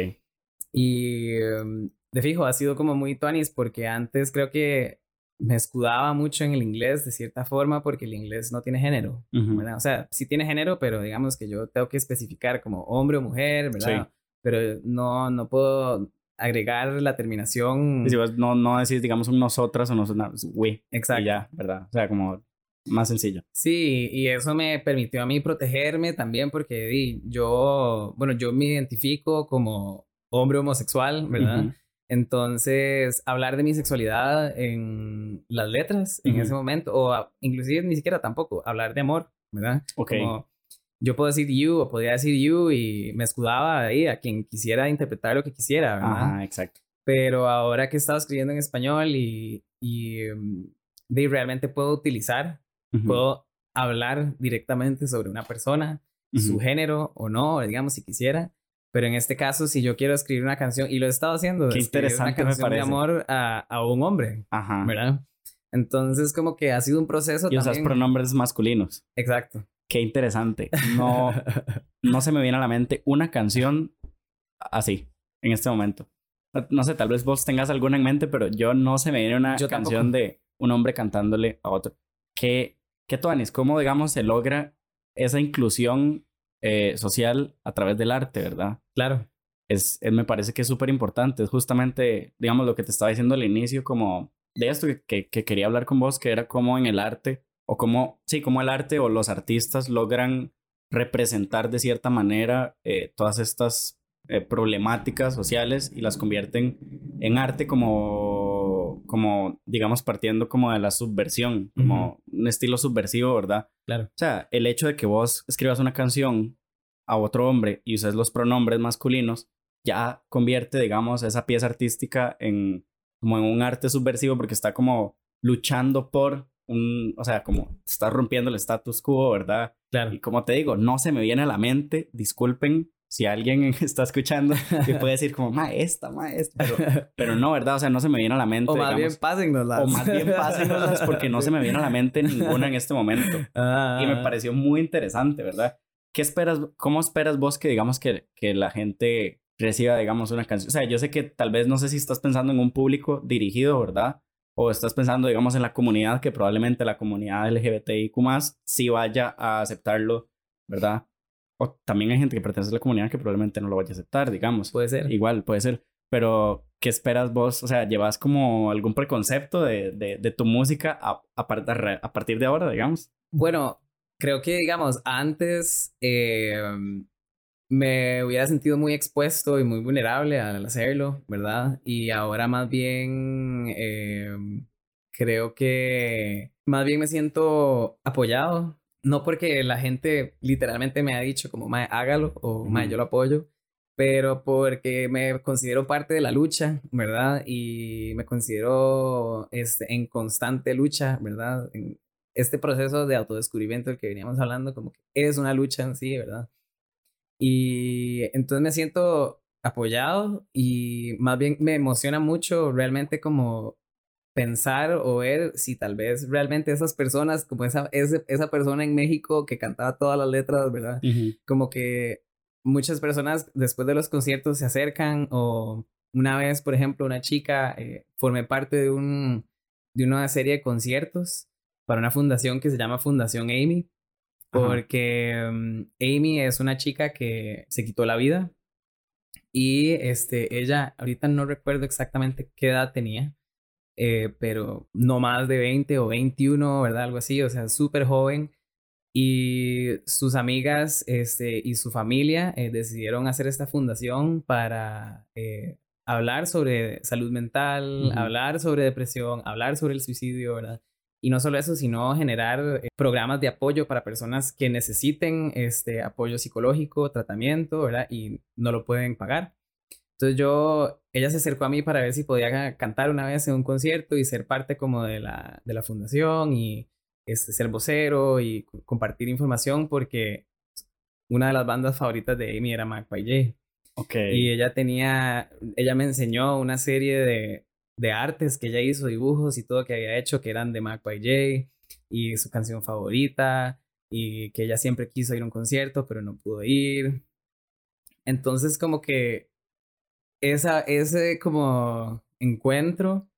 Y em, de fijo, ha sido como muy tuanis porque antes creo que me escudaba mucho en el inglés de cierta forma porque el inglés no tiene género, ¿verdad? O sea, sí tiene género, pero digamos que yo tengo que especificar como hombre o mujer, ¿verdad? Sí. Pero no, no puedo agregar la terminación. Y si vos no, no decís, digamos, un nosotras o nosotros, we. Exacto. Y ya, ¿verdad? O sea, como más sencillo. Sí, y eso me permitió a mí protegerme también porque yo, bueno, yo me identifico como hombre homosexual, ¿verdad? Entonces, hablar de mi sexualidad en las letras en ese momento, o inclusive ni siquiera tampoco, hablar de amor, ¿verdad? Ok. Yo puedo decir you o podría decir you y me escudaba ahí a quien quisiera interpretar lo que quisiera, ¿verdad? Ajá, exacto. Pero ahora que he estado escribiendo en español y, y de realmente puedo utilizar, Ujú, puedo hablar directamente sobre una persona, su ujú. género o no, digamos, si quisiera. Pero en este caso, si yo quiero escribir una canción, y lo he estado haciendo, Qué interesante me una canción de parece. amor a, a un hombre, Ajá. ¿verdad? Entonces, como que ha sido un proceso Y usas también. pronombres masculinos. Exacto. Qué interesante. No, no se me viene a la mente una canción así, en este momento. No sé, tal vez vos tengas alguna en mente, pero yo no se me viene una Yo canción tampoco. de un hombre cantándole a otro. ¿Qué, qué tuanis? ¿Cómo, digamos, se logra esa inclusión eh, social a través del arte, verdad? Claro. Es, es- me parece que es súper importante. Es justamente, digamos, lo que te estaba diciendo al inicio, como de esto que, que, que quería hablar con vos, que era cómo en el arte, o cómo, sí, cómo el arte o los artistas logran representar de cierta manera eh, todas estas eh, problemáticas sociales y las convierten en arte como, como, digamos, partiendo como de la subversión, como un estilo subversivo, ¿verdad? Claro. O sea, el hecho de que vos escribas una canción a otro hombre y uses los pronombres masculinos, ya convierte, digamos, esa pieza artística en como en un arte subversivo porque está como luchando por un, o sea, como está rompiendo el status quo, ¿verdad? Claro. Y como te digo, no se me viene a la mente, disculpen si alguien <laughs> está escuchando que puede decir como, ma, esta, ma, esta, pero, <laughs> pero no, ¿verdad? O sea, no se me viene a la mente, o más bien digamos, pásennoslas. o más bien pásennoslas porque no se me viene a la mente ninguna en este momento. <laughs> Ah, Y me pareció muy interesante, ¿verdad? ¿Qué esperas, cómo esperas vos que digamos que, que la gente reciba, digamos, una canción? O sea, yo sé que tal vez no sé si estás pensando en un público dirigido, ¿verdad? O estás pensando, digamos, en la comunidad, que probablemente la comunidad LGBTIQ sí vaya a aceptarlo, ¿verdad? O también hay gente que pertenece a la comunidad que probablemente no lo vaya a aceptar, digamos. Puede ser. Igual, puede ser. Pero, ¿qué esperas vos? O sea, ¿llevas como algún preconcepto de, de, de tu música a, a, a partir de ahora, digamos? Bueno, creo que, digamos, antes eh, me hubiera sentido muy expuesto y muy vulnerable al hacerlo, ¿verdad? Y ahora más bien eh, creo que más bien me siento apoyado. No porque la gente literalmente me ha dicho como, mae, hágalo o mae, yo lo apoyo, pero porque me considero parte de la lucha, ¿verdad? Y me considero este, en constante lucha, ¿verdad? En, este proceso de autodescubrimiento del que veníamos hablando, como que es una lucha en sí, ¿verdad? Y entonces me siento apoyado y más bien me emociona mucho realmente como pensar o ver si tal vez realmente esas personas, como esa, ese- esa persona en México que cantaba todas las letras, ¿verdad? Como que muchas personas después de los conciertos se acercan o una vez, por ejemplo, una chica eh, formé parte de, un, de una serie de conciertos para una fundación que se llama Fundación Amy. Porque um, Amy es una chica que se quitó la vida y este, ella, ahorita no recuerdo exactamente qué edad tenía, eh, pero no más de 20 o 21, ¿verdad? Algo así, o sea, súper joven. Y sus amigas este, y su familia eh, decidieron hacer esta fundación para eh, hablar sobre salud mental, hablar sobre depresión, hablar sobre el suicidio, ¿verdad? Y no solo eso, sino generar eh, programas de apoyo para personas que necesiten este apoyo psicológico, tratamiento, ¿verdad? Y no lo pueden pagar. Entonces yo, ella se acercó a mí para ver si podía cantar una vez en un concierto y ser parte como de la, de la fundación y este, ser vocero y co- compartir información porque una de las bandas favoritas de Amy era J. Ok. Y ella tenía, ella me enseñó una serie de, de artes que ella hizo, dibujos y todo que había hecho que eran de Magpie J y su canción favorita y que ella siempre quiso ir a un concierto pero no pudo ir. Entonces como que esa, ese como encuentro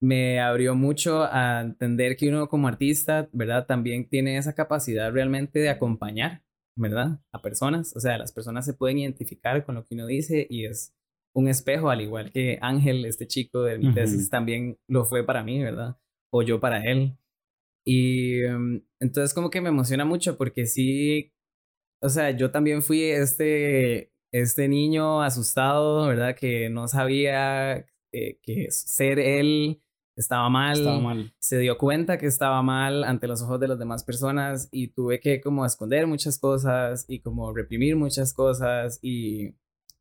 me abrió mucho a entender que uno como artista, ¿verdad? También tiene esa capacidad realmente de acompañar, ¿verdad? A personas. O sea, las personas se pueden identificar con lo que uno dice y es un espejo, al igual que Ángel, este chico de mi Ujú. tesis, también lo fue para mí, ¿verdad? O yo para él. Y um, entonces como que me emociona mucho porque sí, o sea, yo también fui este, este niño asustado, ¿verdad? Que no sabía eh, que ser él estaba mal, Estaba mal. se dio cuenta que estaba mal ante los ojos de las demás personas y tuve que como esconder muchas cosas y como reprimir muchas cosas y,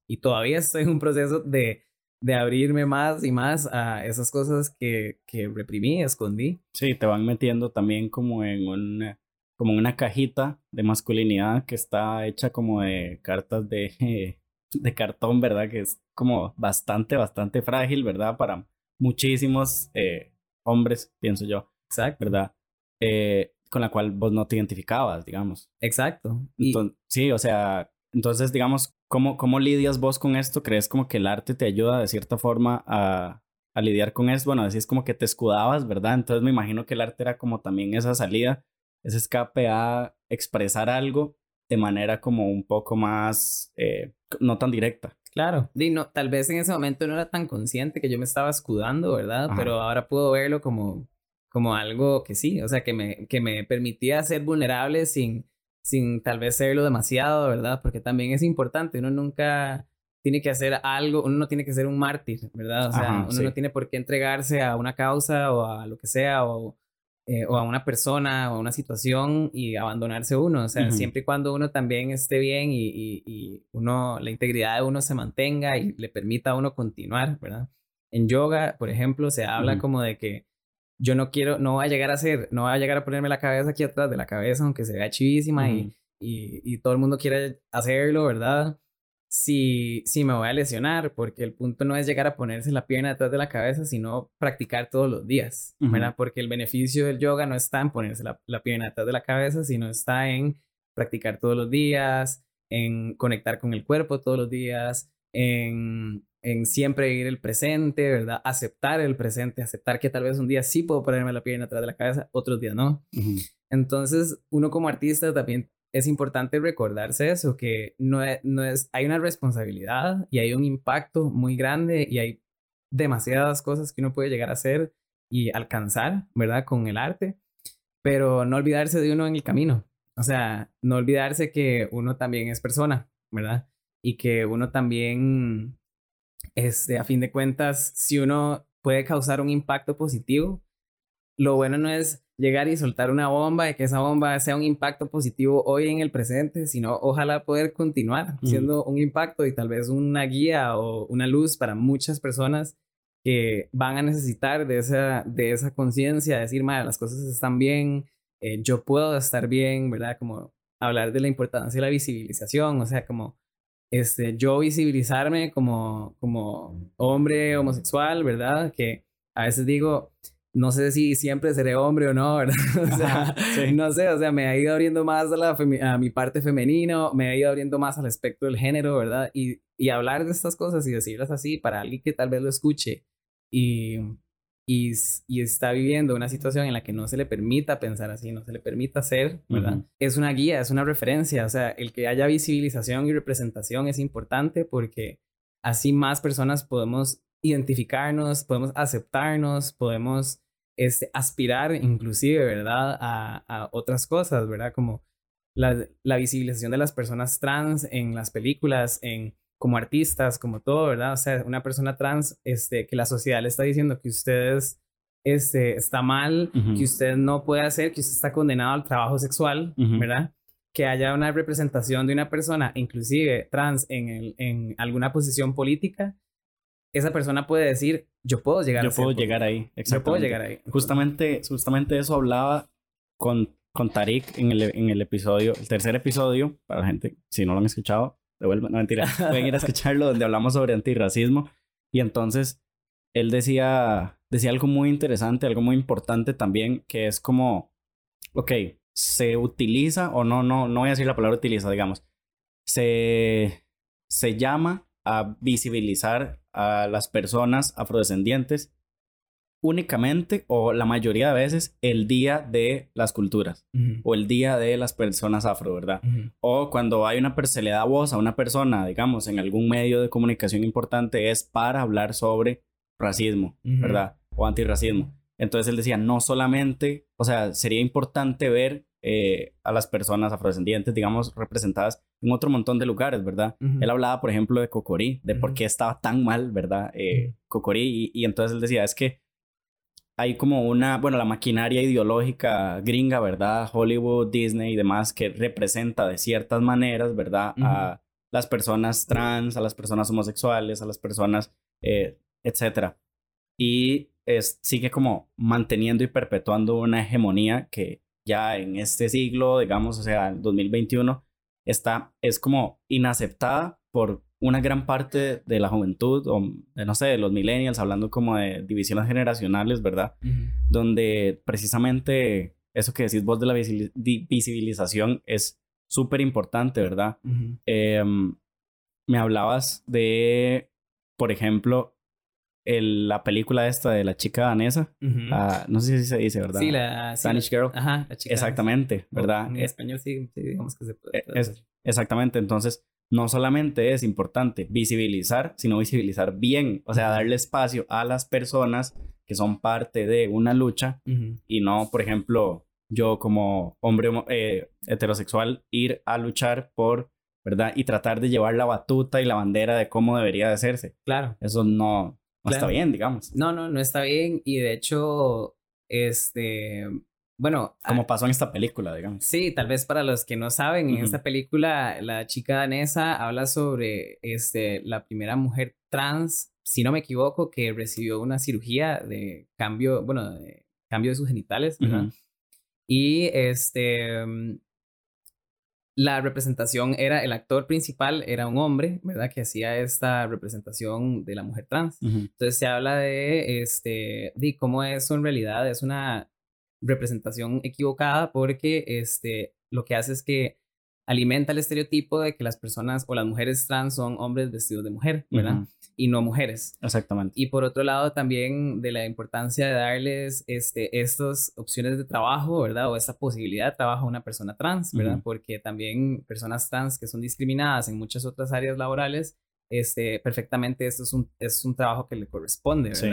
y todavía estoy en un proceso de, de abrirme más y más a esas cosas que, que reprimí, escondí. Sí, te van metiendo también como en una, como en una cajita de masculinidad que está hecha como de cartas de, <laughs> de cartón, ¿verdad? Que es como bastante, bastante frágil, ¿verdad? Para muchísimos eh, hombres, pienso yo, Exacto. ¿verdad? Eh, con la cual vos no te identificabas, digamos. Exacto. Y, Enton- sí, o sea, entonces, digamos, ¿cómo, ¿cómo lidias vos con esto? ¿Crees como que el arte te ayuda de cierta forma a, a lidiar con eso? Bueno, decís como que te escudabas, ¿verdad? Entonces me imagino que el arte era como también esa salida, ese escape a expresar algo de manera como un poco más, eh, no tan directa. Claro, no, tal vez en ese momento no era tan consciente que yo me estaba escudando, ¿verdad? Ajá. Pero ahora puedo verlo como, como algo que sí, o sea, que me, que me permitía ser vulnerable sin, sin tal vez serlo demasiado, ¿verdad? Porque también es importante, uno nunca tiene que hacer algo, uno no tiene que ser un mártir, ¿verdad? O sea, Ajá, uno sí. no tiene por qué entregarse a una causa o a lo que sea o, eh, o a una persona o a una situación y abandonarse uno. O sea, Ujú. siempre y cuando uno también esté bien y, y, y uno, la integridad de uno se mantenga y le permita a uno continuar, ¿verdad? En yoga, por ejemplo, se habla Ujú. como de que yo no quiero, no voy a llegar a ser, no voy a llegar a ponerme la cabeza aquí atrás de la cabeza, aunque se vea chivísima y, Ujú. y, y todo el mundo quiere hacerlo, ¿verdad? Si, si me voy a lesionar, porque el punto no es llegar a ponerse la pierna detrás de la cabeza, sino practicar todos los días. ¿verdad? Porque el beneficio del yoga no está en ponerse la, la pierna detrás de la cabeza, sino está en practicar todos los días, en conectar con el cuerpo todos los días, en, en siempre vivir el presente, ¿verdad? Aceptar el presente, aceptar que tal vez un día sí puedo ponerme la pierna atrás de la cabeza, otros días no. Entonces, uno como artista también es importante recordarse eso, que no es, no es, hay una responsabilidad y hay un impacto muy grande y hay demasiadas cosas que uno puede llegar a hacer y alcanzar, ¿verdad? Con el arte, pero no olvidarse de uno en el camino. O sea, no olvidarse que uno también es persona, ¿verdad? Y que uno también, este, a fin de cuentas, si uno puede causar un impacto positivo, lo bueno no es llegar y soltar una bomba y que esa bomba sea un impacto positivo hoy en el presente, sino ojalá poder continuar Ujú. siendo un impacto y tal vez una guía o una luz para muchas personas que van a necesitar de esa, de esa conciencia, de decir, madre, las cosas están bien, eh, yo puedo estar bien, ¿verdad? Como hablar de la importancia de la visibilización, o sea, como este, yo visibilizarme como, como hombre homosexual, ¿verdad? Que a veces digo, no sé si siempre seré hombre o no, <laughs> ¿verdad? O sea, Ajá, sí. no sé, o sea, me ha ido abriendo más a, la a mi parte femenino, me ha ido abriendo más al aspecto del género, ¿verdad? Y, y hablar de estas cosas y decirlas así para alguien que tal vez lo escuche y, y, está viviendo una situación en la que no se le permita pensar así, no se le permita ser, ¿verdad? Es una guía, es una referencia, o sea, el que haya visibilización y representación es importante porque así más personas podemos identificarnos, podemos aceptarnos, podemos este, aspirar inclusive, ¿verdad? A, a otras cosas, ¿verdad? Como la, la visibilización de las personas trans en las películas, en como artistas, como todo, ¿verdad? O sea, una persona trans, este, que la sociedad le está diciendo que usted es, este, está mal, Ujú. que usted no puede hacer, que usted está condenado al trabajo sexual, Ujú. ¿verdad? Que haya una representación de una persona, inclusive trans, en, el, en alguna posición política, esa persona puede decir, yo puedo llegar Yo a puedo llegar ahí. Yo puedo llegar ahí. Justamente, justamente eso hablaba con, con Tarik en el, en el episodio, el tercer episodio, para la gente, si no lo han escuchado, devuelvan, no mentira, pueden ir a escucharlo donde hablamos sobre antirracismo. Y entonces él decía, decía algo muy interesante, algo muy importante también, que es como, ok, se utiliza, o no, no, no voy a decir la palabra utiliza, digamos, se, se llama a visibilizar a las personas afrodescendientes únicamente o la mayoría de veces el día de las culturas Ujú, o el día de las personas afro, ¿verdad? ujú, O cuando hay una se le da voz a una persona, digamos, en algún medio de comunicación importante es para hablar sobre racismo, Ujú. ¿verdad? O antirracismo. Entonces él decía, no solamente, o sea, sería importante ver eh, a las personas afrodescendientes, digamos, representadas en otro montón de lugares, ¿verdad? ujú. Él hablaba, por ejemplo, de Cocorí, de por Ujú. qué estaba tan mal, ¿verdad? Eh, Ujú. Cocorí, y, y entonces él decía, es que hay como una, bueno, la maquinaria ideológica gringa, ¿verdad? Hollywood, Disney y demás, que representa de ciertas maneras, ¿verdad? A las personas trans, a las personas homosexuales, a las personas, eh, etcétera. Y es, sigue como manteniendo y perpetuando una hegemonía que ya en este siglo, digamos, o sea, en 2021, está, es como inaceptada por una gran parte de la juventud, o no sé, de los millennials, hablando como de divisiones generacionales, ¿verdad? Donde precisamente eso que decís vos de la visibilización es súper importante, ¿verdad? Em, me hablabas de, por ejemplo, la película esta de la chica danesa. Ah, no sé si se dice, ¿verdad? Sí, la Spanish Girl. Ajá, la chica Exactamente, ¿verdad? En Eh, español sí, sí, digamos que se puede. eh, es- exactamente. Entonces, no solamente es importante visibilizar, sino visibilizar bien, o sea, darle espacio a las personas que son parte de una lucha y no, por ejemplo, yo como hombre eh, heterosexual ir a luchar por, ¿verdad? Y tratar de llevar la batuta y la bandera de cómo debería de hacerse. Claro. Eso no, no está bien, digamos. No, no, no está bien. Y de hecho, este, bueno, Como pasó en esta película, digamos. Sí, tal vez para los que no saben, en Ujú. esta película la chica danesa habla sobre este, la primera mujer trans, si no me equivoco, que recibió una cirugía de cambio, bueno, de cambio de sus genitales, ¿verdad? Ujú. Y este, mm, la representación era, el actor principal era un hombre, ¿verdad? Que hacía esta representación de la mujer trans. Ujú. Entonces se habla de, este, de cómo eso en realidad es una representación equivocada porque este, lo que hace es que alimenta el estereotipo de que las personas o las mujeres trans son hombres vestidos de mujer, ¿verdad? Y no mujeres. Exactamente. Y por otro lado también de la importancia de darles este, estas opciones de trabajo, ¿verdad? O esta posibilidad de trabajo a una persona trans, ¿verdad? Porque también personas trans que son discriminadas en muchas otras áreas laborales, este, perfectamente esto es un, es un trabajo que le corresponde, Sí.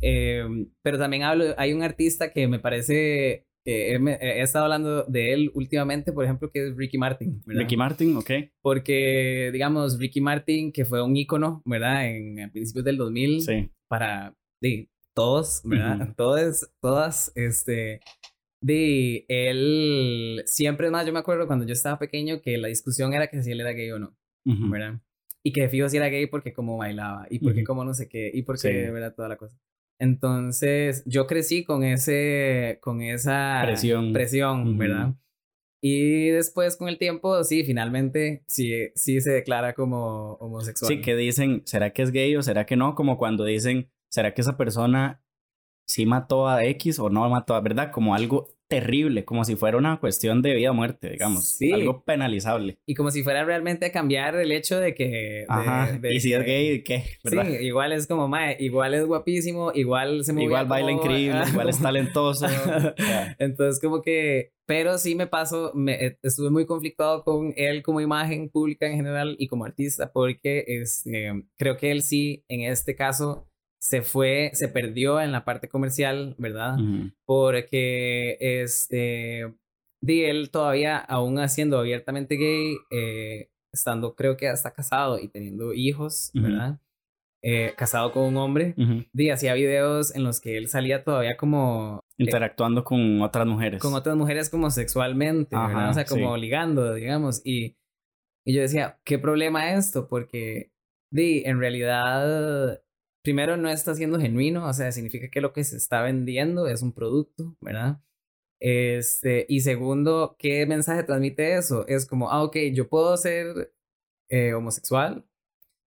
Eh, pero también hablo, hay un artista que me parece que he, he estado hablando de él últimamente, por ejemplo, que es Ricky Martin, ¿verdad? Ricky Martin, ok. Porque, digamos, Ricky Martin, que fue un ícono, ¿verdad? En, a principios del 2000, Sí. para de, todos, ¿verdad? Ujú. Todos, todas, este, de él, siempre más, yo me acuerdo cuando yo estaba pequeño que la discusión era que si él era gay o no, Ujú. ¿verdad? Y que fijo si era gay porque como bailaba, y porque Ujú. como no sé qué, y porque, Sí. ¿verdad? Toda la cosa. Entonces, yo crecí con ese, con esa Presión. presión. ¿verdad? Y después con el tiempo, sí, finalmente, sí, sí se declara como homosexual. Sí, que dicen, ¿será que es gay o será que no? Como cuando dicen, ¿será que esa persona sí mató a X o no mató a, verdad? Como algo terrible, como si fuera una cuestión de vida o muerte, digamos. Sí. Algo penalizable. Y como si fuera realmente a cambiar el hecho de que... de- Ajá. de y si es gay, ¿qué? ¿Verdad? Sí, igual es como, mae, igual es guapísimo, igual se mueve Igual baila increíble, <laughs> igual es talentoso. sea, Entonces, como que, pero sí me paso, me, eh, estuve muy conflictuado con él como imagen pública en general y como artista, porque este, creo que él sí, en este caso, se fue, se perdió en la parte comercial, ¿verdad? Porque, este, di él todavía, aún haciendo abiertamente gay, eh, estando creo que hasta casado y teniendo hijos, Ujú. ¿verdad? Eh, casado con un hombre, Ujú. di, hacía videos en los que él salía todavía como eh, Interactuando con otras mujeres. con otras mujeres como sexualmente, ¿verdad? Ajá, O sea, como sí. ligando, digamos. Y, y yo decía, ¿qué problema esto? Porque, di, en realidad, primero no está siendo genuino, o sea, significa que lo que se está vendiendo es un producto, ¿verdad? Este, y segundo, ¿qué mensaje transmite eso? Es como, ah, ok, yo puedo ser eh, homosexual,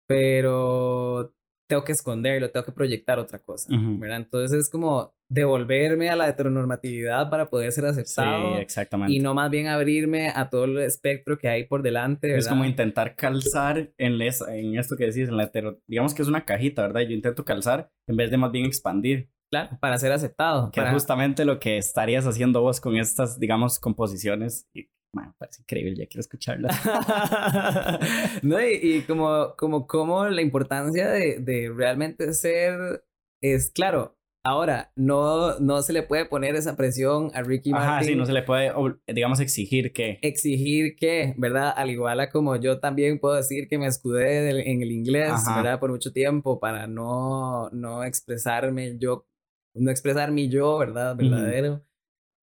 pero tengo que esconderlo, tengo que proyectar otra cosa, Ujú. ¿verdad? Entonces es como devolverme a la heteronormatividad para poder ser Sí, aceptado exactamente. y no más bien abrirme a todo el espectro que hay por delante, ¿verdad? Es como intentar calzar en, les- en esto que decís, en la hetero... Digamos que es una cajita, ¿verdad? Yo intento calzar en vez de más bien expandir. Claro, para ser aceptado. Que para- es justamente lo que estarías haciendo vos con estas, digamos, composiciones. Man, parece increíble, ya quiero escucharlas. <laughs> no, y, y como, como, como la importancia de, de realmente ser es, claro, ahora no, no se le puede poner esa presión a Ricky Ajá, Martin. sí, no se le puede, digamos, exigir que... exigir que, ¿verdad? Al igual a como yo también puedo decir que me escudé del- en el inglés, Ajá. ¿verdad? Por mucho tiempo para no, no expresarme yo no expresar mi yo, ¿verdad? Verdadero.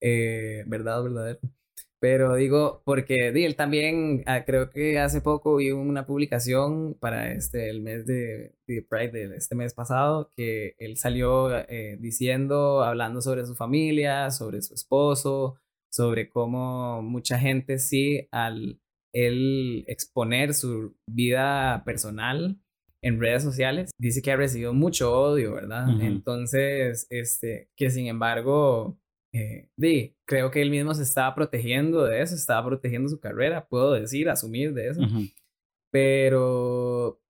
eh, verdad, verdadero. Pero digo, porque di, él también, ah, creo que hace poco vi una publicación para este, el mes de, de Pride de este mes pasado, que él salió eh, diciendo, hablando sobre su familia, sobre su esposo, sobre cómo mucha gente sí, al él exponer su vida personal en redes sociales, dice que ha recibido mucho odio, ¿verdad? Entonces, este, que sin embargo, eh, creo que él mismo se estaba protegiendo de eso, estaba protegiendo su carrera, puedo decir, asumir de eso. Pero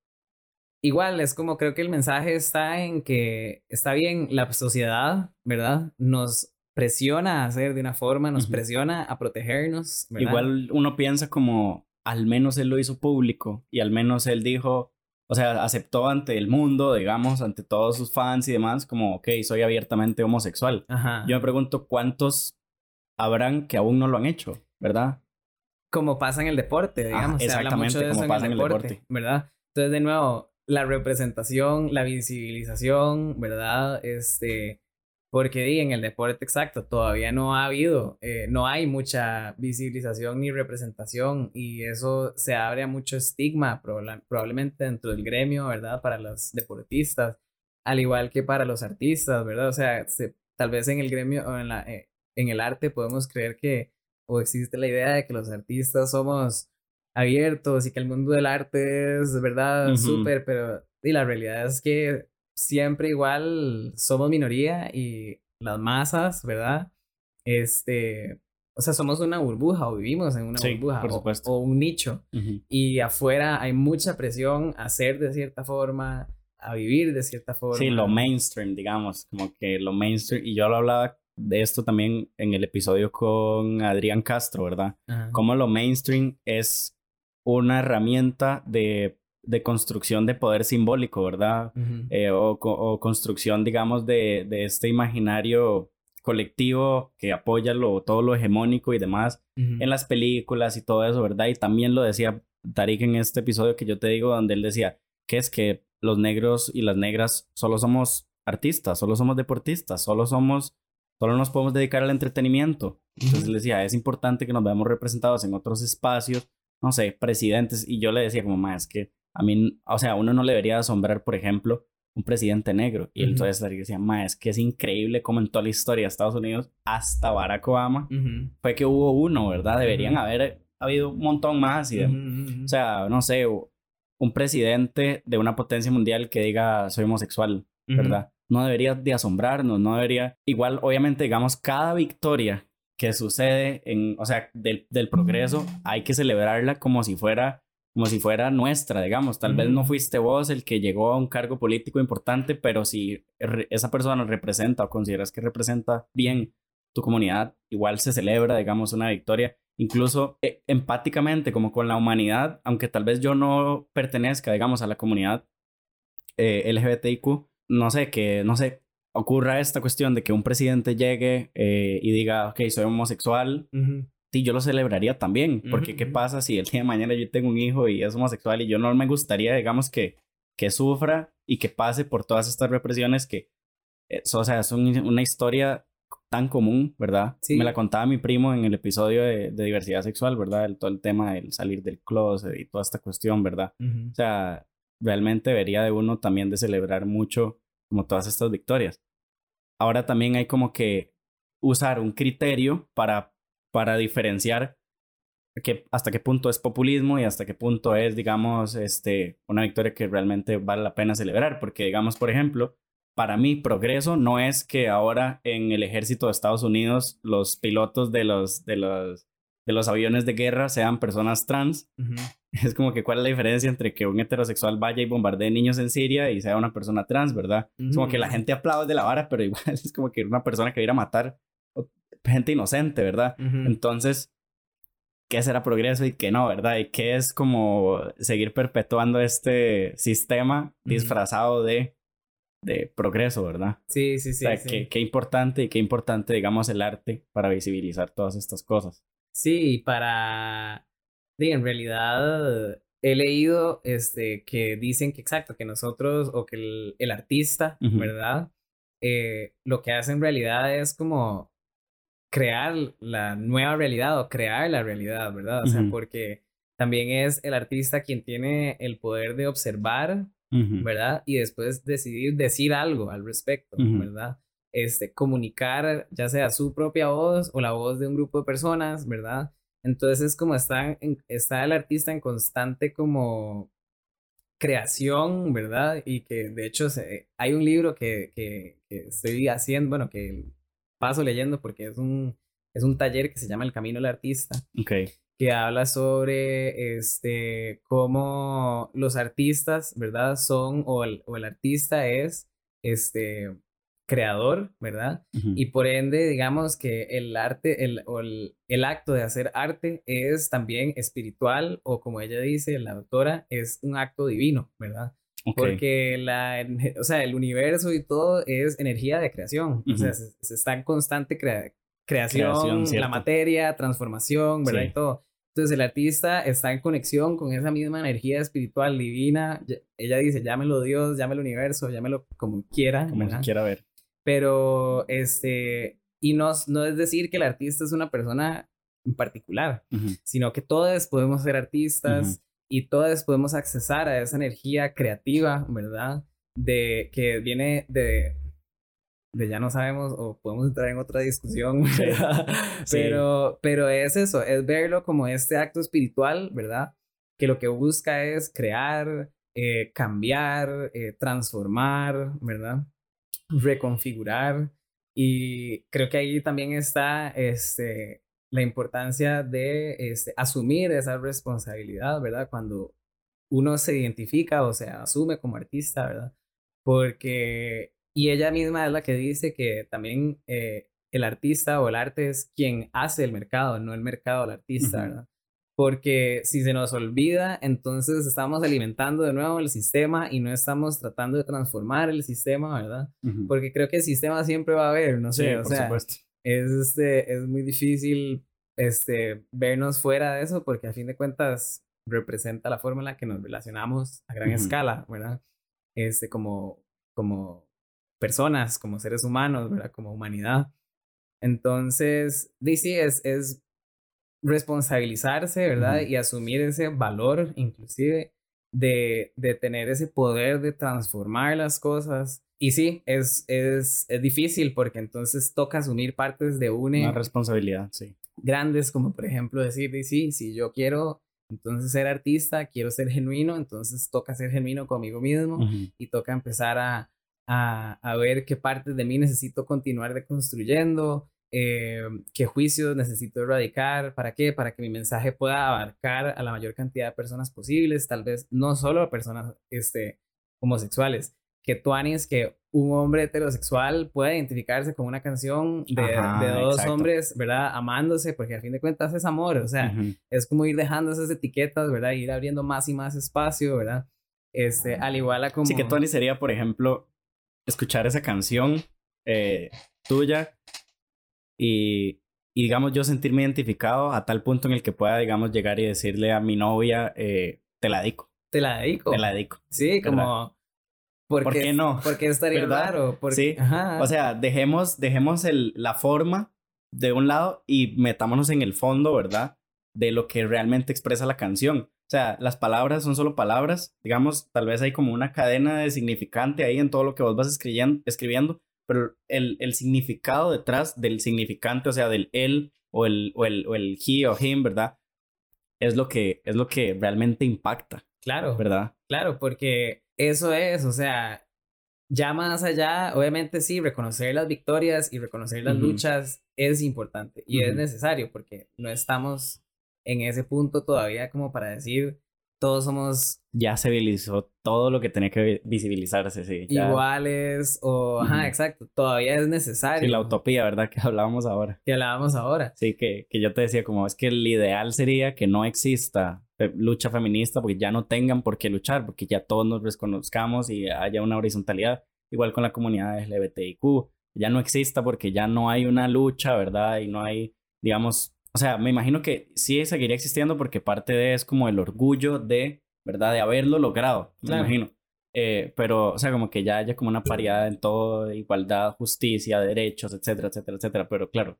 igual es como creo que el mensaje está en que está bien, la sociedad, ¿verdad? Nos presiona a hacer de una forma, nos presiona a protegernos. Igual uno piensa como, al menos él lo hizo público y al menos él dijo, o sea, aceptó ante el mundo, digamos, ante todos sus fans y demás, como, ok, soy abiertamente homosexual. Yo me pregunto cuántos habrán que aún no lo han hecho, ¿verdad? Como pasa en el deporte, digamos. exactamente, como pasa en el deporte, ¿verdad? Entonces, de nuevo, la representación, la visibilización, ¿verdad? Este, porque en el deporte exacto todavía no ha habido, eh, no hay mucha visibilización ni representación y eso se abre a mucho estigma probablemente dentro del gremio, ¿verdad? Para los deportistas, al igual que para los artistas, ¿verdad? O sea, tal vez en el gremio o en, la, eh, en el arte podemos creer que, o existe la idea de que los artistas somos abiertos y que el mundo del arte es, ¿verdad? Súper, pero y la realidad es que siempre igual somos minoría y las masas, ¿verdad? Este, o sea, somos una burbuja o vivimos en una burbuja o, un nicho. Y afuera hay mucha presión a ser de cierta forma, a vivir de cierta forma. Sí, lo mainstream, digamos, como que lo mainstream. Y yo lo hablaba de esto también en el episodio con Adrián Castro, ¿verdad? Como lo mainstream es una herramienta de de construcción de poder simbólico, ¿verdad? Eh, o, construcción, digamos, de, de, este imaginario colectivo que apoya lo, todo lo hegemónico y demás en las películas y todo eso, ¿verdad? Y también lo decía Tarik en este episodio que yo te digo, donde él decía que es que los negros y las negras solo somos artistas, solo somos deportistas, solo somos, solo nos podemos dedicar al entretenimiento. Entonces él decía, es importante que nos veamos representados en otros espacios, no sé, presidentes. Y yo le decía como, más es que a mí, o sea, uno no le debería asombrar, por ejemplo, un presidente negro. Y entonces le decía, ma, es que es increíble como en toda la historia de Estados Unidos, hasta Barack Obama, fue que hubo uno, ¿verdad? Deberían haber habido un montón más. Y o sea, no sé, un presidente de una potencia mundial que diga soy homosexual, ¿verdad? No debería de asombrarnos, no debería. Igual, obviamente, digamos, cada victoria que sucede en, o sea, del, del progreso, hay que celebrarla como si fuera como si fuera nuestra, digamos. Tal vez no fuiste vos el que llegó a un cargo político importante, pero si esa persona representa o consideras que representa bien tu comunidad, igual se celebra, digamos, una victoria. Incluso eh, empáticamente, como con la humanidad, aunque tal vez yo no pertenezca, digamos, a la comunidad eh, LGBTIQ, no sé, que, no sé, ocurra esta cuestión de que un presidente llegue eh, y diga, ok, soy homosexual, sí, yo lo celebraría también, porque ¿qué pasa si el día de mañana yo tengo un hijo y es homosexual y yo no me gustaría, digamos, que, que sufra y que pase por todas estas represiones que, eh, o sea, es una historia tan común, ¿verdad? Me la contaba mi primo en el episodio de, diversidad sexual, ¿verdad? El, todo el tema del salir del closet y toda esta cuestión, ¿verdad? O sea, realmente debería de uno también de celebrar mucho como todas estas victorias. Ahora también hay como que usar un criterio para para diferenciar hasta qué punto es populismo y hasta qué punto es, digamos, este, una victoria que realmente vale la pena celebrar. Porque, digamos, por ejemplo, para mí progreso no es que ahora en el ejército de Estados Unidos los pilotos de los, de los, de los aviones de guerra sean personas trans. <laughs> Es como que cuál es la diferencia entre que un heterosexual vaya y bombardee niños en Siria y sea una persona trans, ¿verdad? Es como que la gente aplaude de la vara, pero <laughs> igual es como que una persona que viera a matar gente inocente, ¿verdad? Entonces, ¿qué será progreso y qué no, verdad? Y qué es como seguir perpetuando este sistema disfrazado de, de progreso, ¿verdad? Sí, sí, sí. O sea, Qué, importante y qué importante, digamos, el arte para visibilizar todas estas cosas. Sí, para... Sí, en realidad he leído este, que dicen que exacto, que nosotros o que el, artista, ¿verdad? eh, lo que hace en realidad es como crear la nueva realidad o crear la realidad, ¿verdad? O sea, porque también es el artista quien tiene el poder de observar, ¿verdad? Y después decidir decir algo al respecto, ¿verdad? Este, comunicar ya sea su propia voz o la voz de un grupo de personas, ¿verdad? Entonces es como está, está el artista en constante como creación, ¿verdad? Y que de hecho hay un libro que, que, estoy haciendo, bueno, que paso leyendo porque es un, es un taller que se llama El Camino del Artista. Okay. Que habla sobre este, cómo los artistas, ¿verdad? Son, o el, o el artista es, este, creador, ¿verdad? Y por ende, digamos que el arte, el, o el, el, acto de hacer arte es también espiritual o como ella dice, la doctora, es un acto divino, ¿verdad? Porque la, o sea, el universo y todo es energía de creación, o sea, se, está en constante creación, la materia, transformación, ¿verdad? Y todo. Entonces el artista está en conexión con esa misma energía espiritual divina. Ella dice, llámelo Dios, llámelo universo, llámelo como quiera. Como quiera ver. Pero, este, y no, no es decir que el artista es una persona en particular, sino que todos podemos ser artistas y todos podemos accesar a esa energía creativa, ¿verdad? De que viene de, de ya no sabemos o podemos entrar en otra discusión, ¿verdad? <laughs> Pero, pero es eso, es verlo como este acto espiritual, ¿verdad? Que lo que busca es crear, eh, cambiar, eh, transformar, ¿verdad? reconfigurar y creo que ahí también está este, la importancia de este, asumir esa responsabilidad, ¿verdad? Cuando uno se identifica o se asume como artista, ¿verdad? Porque, y ella misma es la que dice que también eh, el artista o el arte es quien hace el mercado, no el mercado al artista, ¿verdad? porque si se nos olvida, entonces estamos alimentando de nuevo el sistema y no estamos tratando de transformar el sistema, ¿verdad? Porque creo que el sistema siempre va a haber, no sé, o sea, supuesto. Es, este, es muy difícil este, vernos fuera de eso porque a fin de cuentas representa la forma en la que nos relacionamos a gran escala, ¿verdad? Este, como, como personas, como seres humanos, ¿verdad? Como humanidad. Entonces, sí, es, es responsabilizarse, ¿verdad? Y asumir ese valor, inclusive, de, de, tener ese poder de transformar las cosas. Y sí, es, es, es difícil porque entonces toca asumir partes de una... Una responsabilidad, sí. Grandes, como por ejemplo decir, sí, si yo quiero entonces ser artista, quiero ser genuino, entonces toca ser genuino conmigo mismo y toca empezar a, a, a, ver qué partes de mí necesito continuar deconstruyendo, eh, qué juicios necesito erradicar, para qué, para que mi mensaje pueda abarcar a la mayor cantidad de personas posibles, tal vez no solo a personas este, homosexuales, que es que un hombre heterosexual pueda identificarse con una canción de, de dos hombres, ¿verdad? Amándose, porque a fin de cuentas es amor, o sea, es como ir dejando esas etiquetas, ¿verdad? Ir abriendo más y más espacio, ¿verdad? Este, al igual a como... Sí, que Tony sería, por ejemplo, escuchar esa canción eh, tuya y, digamos, yo sentirme identificado a tal punto en el que pueda, digamos, llegar y decirle a mi novia, eh, te la dedico. Te la dedico. Te la dedico. Sí, como... Porque, ¿Por qué no? Porque estaría raro. Porque, sí. O sea, dejemos, dejemos el, la forma de un lado y metámonos en el fondo, ¿verdad? De lo que realmente expresa la canción. O sea, las palabras son solo palabras. Digamos, tal vez hay como una cadena de significante ahí en todo lo que vos vas escribiendo, escribiendo pero el, el significado detrás del significante, o sea, del él o el, o el, o el he o him, ¿verdad? Es lo que, es lo que realmente impacta. Claro. ¿Verdad? Claro, porque eso es, o sea, ya más allá, obviamente sí, reconocer las victorias y reconocer las luchas es importante y es necesario porque no estamos en ese punto todavía como para decir, todos somos... Ya se visibilizó todo lo que tenía que visibilizarse, sí. Iguales o... Ajá, exacto. Todavía es necesario. Sí, la utopía, ¿verdad? <laughs> Que hablábamos ahora. Que hablábamos ahora. Sí, que, que yo te decía como es que el ideal sería que no exista lucha feminista porque ya no tengan por qué luchar, porque ya todos nos reconozcamos y haya una horizontalidad. Igual con la comunidad LGBTIQ. Ya no exista porque ya no hay una lucha, ¿verdad? Y no hay, digamos, o sea, me imagino que sí seguiría existiendo porque parte de es como el orgullo de, ¿verdad? De haberlo logrado, me imagino. Eh, pero, o sea, como que ya haya como una paridad en todo, igualdad, justicia, derechos, etcétera, etcétera, etcétera. Pero claro,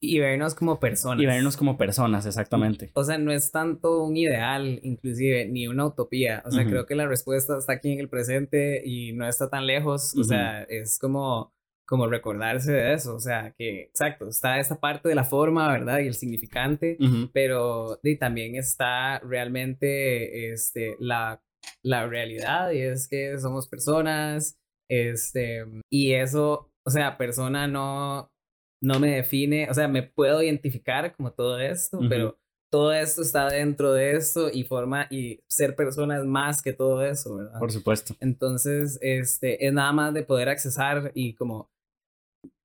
y vernos como personas. Y vernos como personas, exactamente. O sea, no es tanto un ideal, inclusive, ni una utopía. O sea, creo que la respuesta está aquí en el presente y no está tan lejos. O sea, es como, como recordarse de eso. O sea, que, exacto, está esa parte de la forma, ¿verdad? Y el significante, pero y también está realmente este, la, la realidad y es que somos personas. Este, y eso, o sea, persona no no me define, o sea, me puedo identificar como todo esto, pero todo esto está dentro de esto y forma y ser persona es más que todo eso, ¿verdad? Por supuesto. Entonces, este, es nada más de poder accesar y como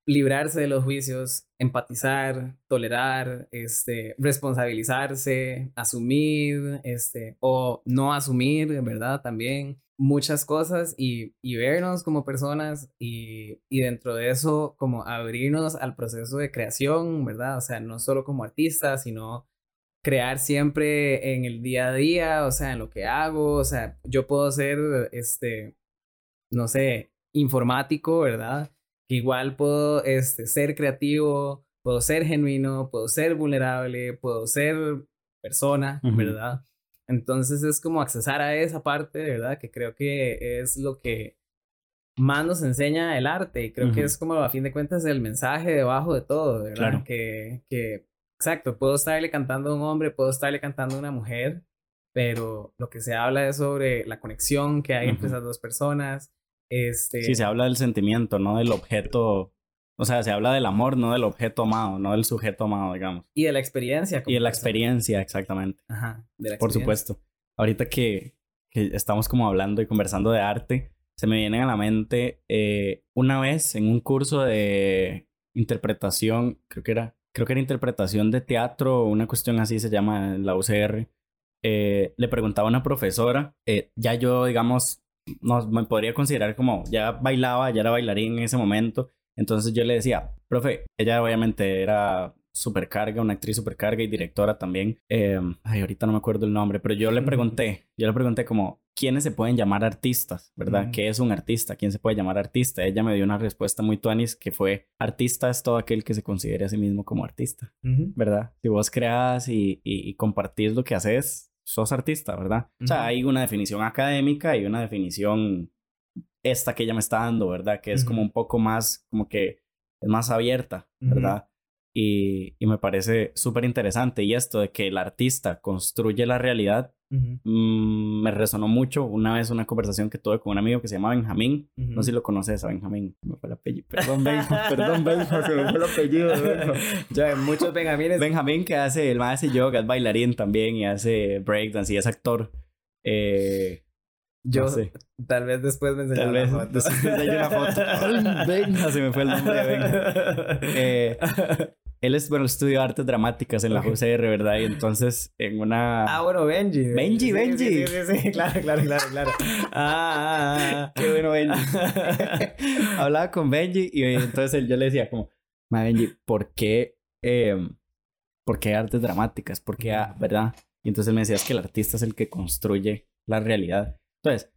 librarse de los juicios, empatizar, tolerar, este, responsabilizarse, asumir, este, o no asumir, ¿verdad? También muchas cosas y, y vernos como personas y, y, dentro de eso como abrirnos al proceso de creación, ¿verdad? O sea, no solo como artista, sino crear siempre en el día a día, o sea, en lo que hago, o sea, yo puedo ser, este, no sé, informático, ¿verdad? igual puedo este, ser creativo, puedo ser genuino, puedo ser vulnerable, puedo ser persona, ¿verdad? Entonces es como accesar a esa parte, ¿verdad? Que creo que es lo que más nos enseña el arte y creo que es como a fin de cuentas el mensaje debajo de todo, ¿verdad? Claro. Que, que, exacto, puedo estarle cantando a un hombre, puedo estarle cantando a una mujer, pero lo que se habla es sobre la conexión que hay entre esas dos personas. Este... Sí, se habla del sentimiento, no del objeto o sea, se habla del amor, no del objeto amado, no del sujeto amado, digamos. Y de la experiencia. Y de la experiencia, exactamente. Ajá. Por supuesto. Ahorita que, que, estamos como hablando y conversando de arte, se me viene a la mente eh, una vez en un curso de interpretación, creo que era, creo que era interpretación de teatro, una cuestión así se llama en la UCR. Eh, le preguntaba a una profesora, eh, ya yo, digamos, no, me podría considerar como, ya bailaba, ya era bailarín en ese momento, entonces yo le decía, profe, ella obviamente era supercarga, una actriz supercarga y directora también. Eh, ay, ahorita no me acuerdo el nombre, pero yo le pregunté, yo le pregunté como, ¿quiénes se pueden llamar artistas? ¿Verdad? ¿Qué es un artista? ¿Quién se puede llamar artista? Ella me dio una respuesta muy tuanis que fue, artista es todo aquel que se considere a sí mismo como artista, ¿verdad? Si vos creas y, y, y compartís lo que haces, sos artista, ¿verdad? O sea, hay una definición académica y una definición esta que ella me está dando, ¿verdad? Que es como un poco más, como que es más abierta, ¿verdad? y, y, me parece súper interesante. Y esto de que el artista construye la realidad, mm, me resonó mucho. Una vez una conversación que tuve con un amigo que se llama Benjamín. No sé si lo conoces a Benjamín. Me fue el apellido. Perdón, Benjo. <laughs> Perdón, Benjo. Se me fue el apellido. <laughs> ya, muchos Benjamines. Benjamín que hace, el más hace yoga, es bailarín también y hace breakdance y es actor. Eh, yo, tal vez después me enseñó Tal vez foto. después me una foto. <laughs> venga, se me fue el nombre, venga. Eh, él es, bueno, estudio artes dramáticas en la UCR, ¿verdad? Y entonces en una... Ah, bueno, Benji. Benji, Benji. Sí, sí, sí, claro, claro, claro, claro. <laughs> Ah, ah, ah, ah. qué bueno, Benji. <laughs> Hablaba con Benji y entonces yo le decía como, ma, Benji, ¿por qué, eh, ¿por qué artes dramáticas? ¿Por qué, verdad? Y entonces me decías que el artista es el que construye la realidad. Entonces,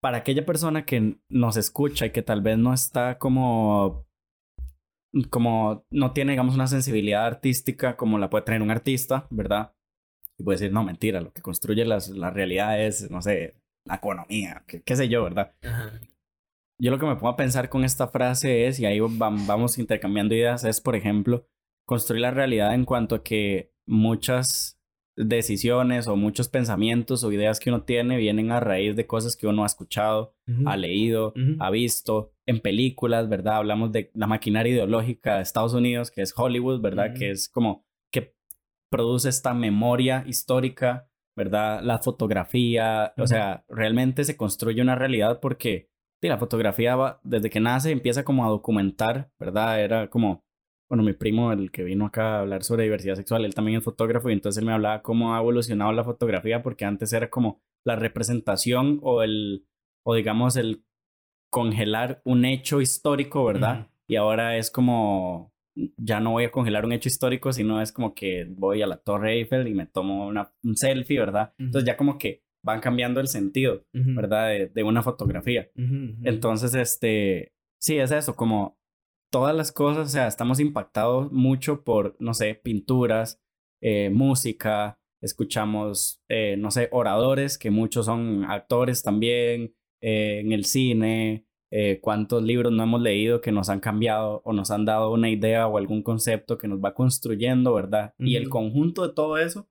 para aquella persona que nos escucha y que tal vez no está como como no tiene, digamos, una sensibilidad artística como la puede tener un artista, ¿verdad? Y puede decir, no, mentira, lo que construye las, la realidad es, no sé, la economía, qué, sé yo, ¿verdad? Yo lo que me pongo a pensar con esta frase es, y ahí vamos intercambiando ideas, es, por ejemplo, construir la realidad en cuanto a que muchas decisiones o muchos pensamientos o ideas que uno tiene vienen a raíz de cosas que uno ha escuchado, ha leído, ha visto en películas, ¿verdad? Hablamos de la maquinaria ideológica de Estados Unidos, que es Hollywood, ¿verdad? Que es como que produce esta memoria histórica, ¿verdad? La fotografía, o sea, realmente se construye una realidad porque la fotografía va, desde que nace empieza como a documentar, ¿verdad? Era como bueno, mi primo, el que vino acá a hablar sobre diversidad sexual, él también es fotógrafo y entonces él me hablaba cómo ha evolucionado la fotografía porque antes era como la representación o el, o digamos el congelar un hecho histórico, ¿verdad? Y ahora es como, ya no voy a congelar un hecho histórico, sino es como que voy a la Torre Eiffel y me tomo una, un selfie, ¿verdad? Entonces ya como que van cambiando el sentido, ¿verdad? De, de una fotografía. Entonces, este, sí, es eso, como todas las cosas, o sea, estamos impactados mucho por, no sé, pinturas, eh, música, escuchamos, eh, no sé, oradores, que muchos son actores también, eh, en el cine, cuántos libros no hemos leído que nos han cambiado o nos han dado una idea o algún concepto que nos va construyendo, ¿verdad? Y el conjunto de todo eso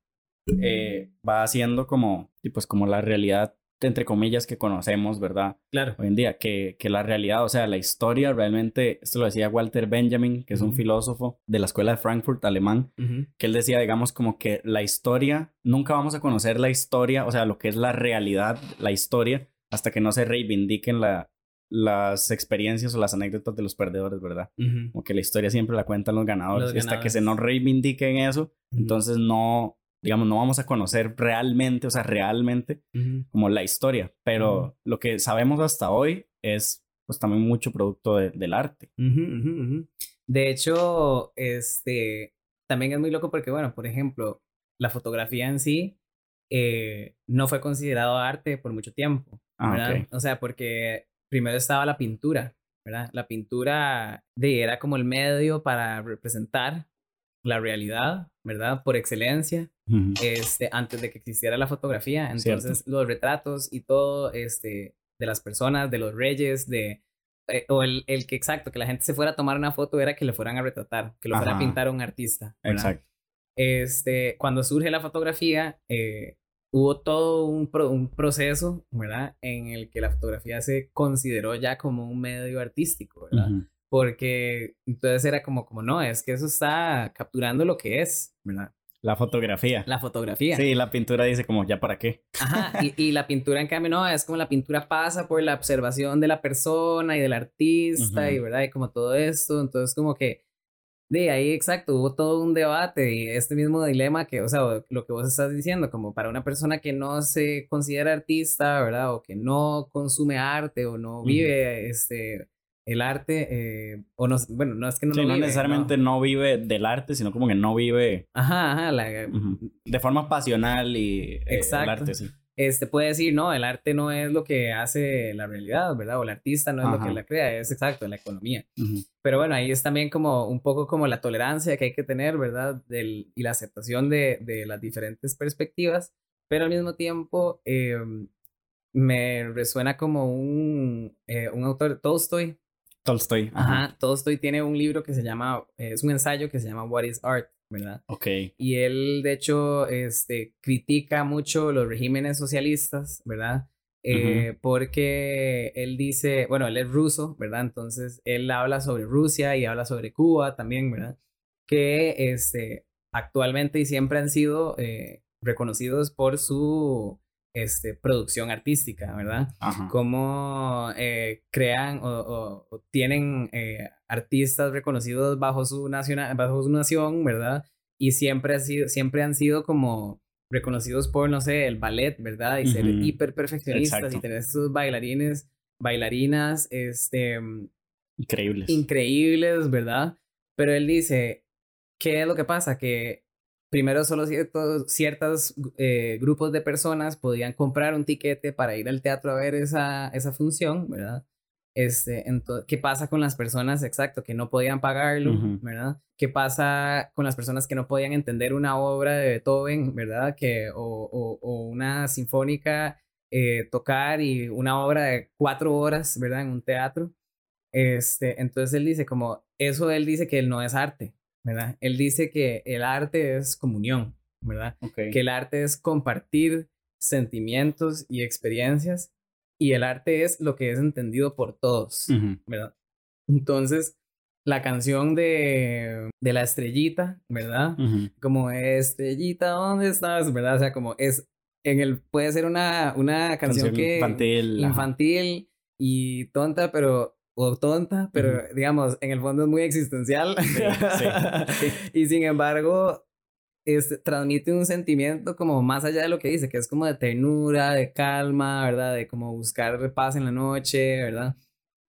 va haciendo como, pues como la realidad entre comillas, que conocemos, ¿verdad? Claro. Hoy en día, que, que la realidad, o sea, la historia realmente, esto lo decía Walter Benjamin, que es un filósofo de la escuela de Frankfurt, alemán, que él decía, digamos, como que la historia, nunca vamos a conocer la historia, o sea, lo que es la realidad, la historia, hasta que no se reivindiquen la, las experiencias o las anécdotas de los perdedores, ¿verdad? Como que la historia siempre la cuentan los ganadores. y hasta que se nos reivindiquen eso, entonces no, digamos, no vamos a conocer realmente, o sea, realmente como la historia, pero lo que sabemos hasta hoy es pues también mucho producto del arte. de hecho, este, también es muy loco porque, bueno, por ejemplo, la fotografía en sí eh, no fue considerado arte por mucho tiempo, ah, ¿verdad? O sea, porque primero estaba la pintura, ¿verdad? La pintura de, era como el medio para representar la realidad, ¿verdad? Por excelencia, este, antes de que existiera la fotografía. Entonces, los retratos y todo, este, de las personas, de los reyes, de... Eh, o el, el, que exacto, que la gente se fuera a tomar una foto era que le fueran a retratar, que lo fuera a pintar a un artista. Exacto. Este, cuando surge la fotografía, eh, hubo todo un, un, proceso, ¿verdad? En el que la fotografía se consideró ya como un medio artístico, ¿verdad? Porque entonces era como, como, no, es que eso está capturando lo que es, ¿verdad? La fotografía. La fotografía. Sí, la pintura dice como, ¿ya para qué? Ajá, y, y la pintura en cambio no, es como la pintura pasa por la observación de la persona y del artista y, ¿verdad? Y como todo esto, entonces como que, de ahí exacto, hubo todo un debate y este mismo dilema que, o sea, lo que vos estás diciendo, como para una persona que no se considera artista, ¿verdad? O que no consume arte o no vive, este el arte, eh, o no, bueno, no es que no, no necesariamente no. vive del arte, sino como que no vive ajá, ajá, de forma pasional y eh, Exacto. el arte, sí. Este puede decir, no, el arte no es lo que hace la realidad, ¿verdad? O el artista no es lo que la crea, es exacto, la economía. Pero bueno, ahí es también como un poco como la tolerancia que hay que tener, ¿verdad? Del, y la aceptación de, de las diferentes perspectivas, pero al mismo tiempo em, me resuena como un, eh, un autor, Tolstoy, Tolstoy. Ajá. Tolstoy tiene un libro que se llama, es un ensayo que se llama What is Art, ¿verdad? Ok. Y él, de hecho, este, critica mucho los regímenes socialistas, ¿verdad? Eh, porque él dice, bueno, él es ruso, ¿verdad? Entonces, él habla sobre Rusia y habla sobre Cuba también, ¿verdad? Que este, actualmente y siempre han sido eh, reconocidos por su este, producción artística, ¿verdad? Cómo eh, crean o, tienen eh, artistas reconocidos bajo su, nacional, bajo su nación, ¿verdad? Y siempre, ha sido, siempre han sido como reconocidos por, no sé, el ballet, ¿verdad? Y ser hiper perfeccionistas y tener estos bailarines, bailarinas, este... Increíbles. Increíbles, ¿verdad? Pero él dice, ¿qué es lo que pasa? Que primero solo ciertos ciertos, eh, grupos de personas podían comprar un tiquete para ir al teatro a ver esa, esa función, ¿verdad? Este, ¿Qué pasa con las personas, exacto, que no podían pagarlo, ¿verdad? ¿Qué pasa con las personas que no podían entender una obra de Beethoven, ¿verdad? Que, o, o, una sinfónica, eh, tocar y una obra de cuatro horas, ¿verdad? En un teatro. Este, entonces él dice como, eso él dice que él no es arte, ¿verdad? Él dice que el arte es comunión, ¿verdad? Que el arte es compartir sentimientos y experiencias y el arte es lo que es entendido por todos, ¿verdad? Entonces, la canción de, de la estrellita, ¿verdad? Como estrellita, ¿dónde estás? ¿Verdad? O sea, como es, en el, puede ser una, una canción, que... Infantil. Infantil y tonta, pero o tonta, pero digamos, en el fondo es muy existencial. <laughs> y sin embargo, es, transmite un sentimiento como más allá de lo que dice, que es como de ternura, de calma, ¿verdad? De como buscar paz en la noche, ¿verdad?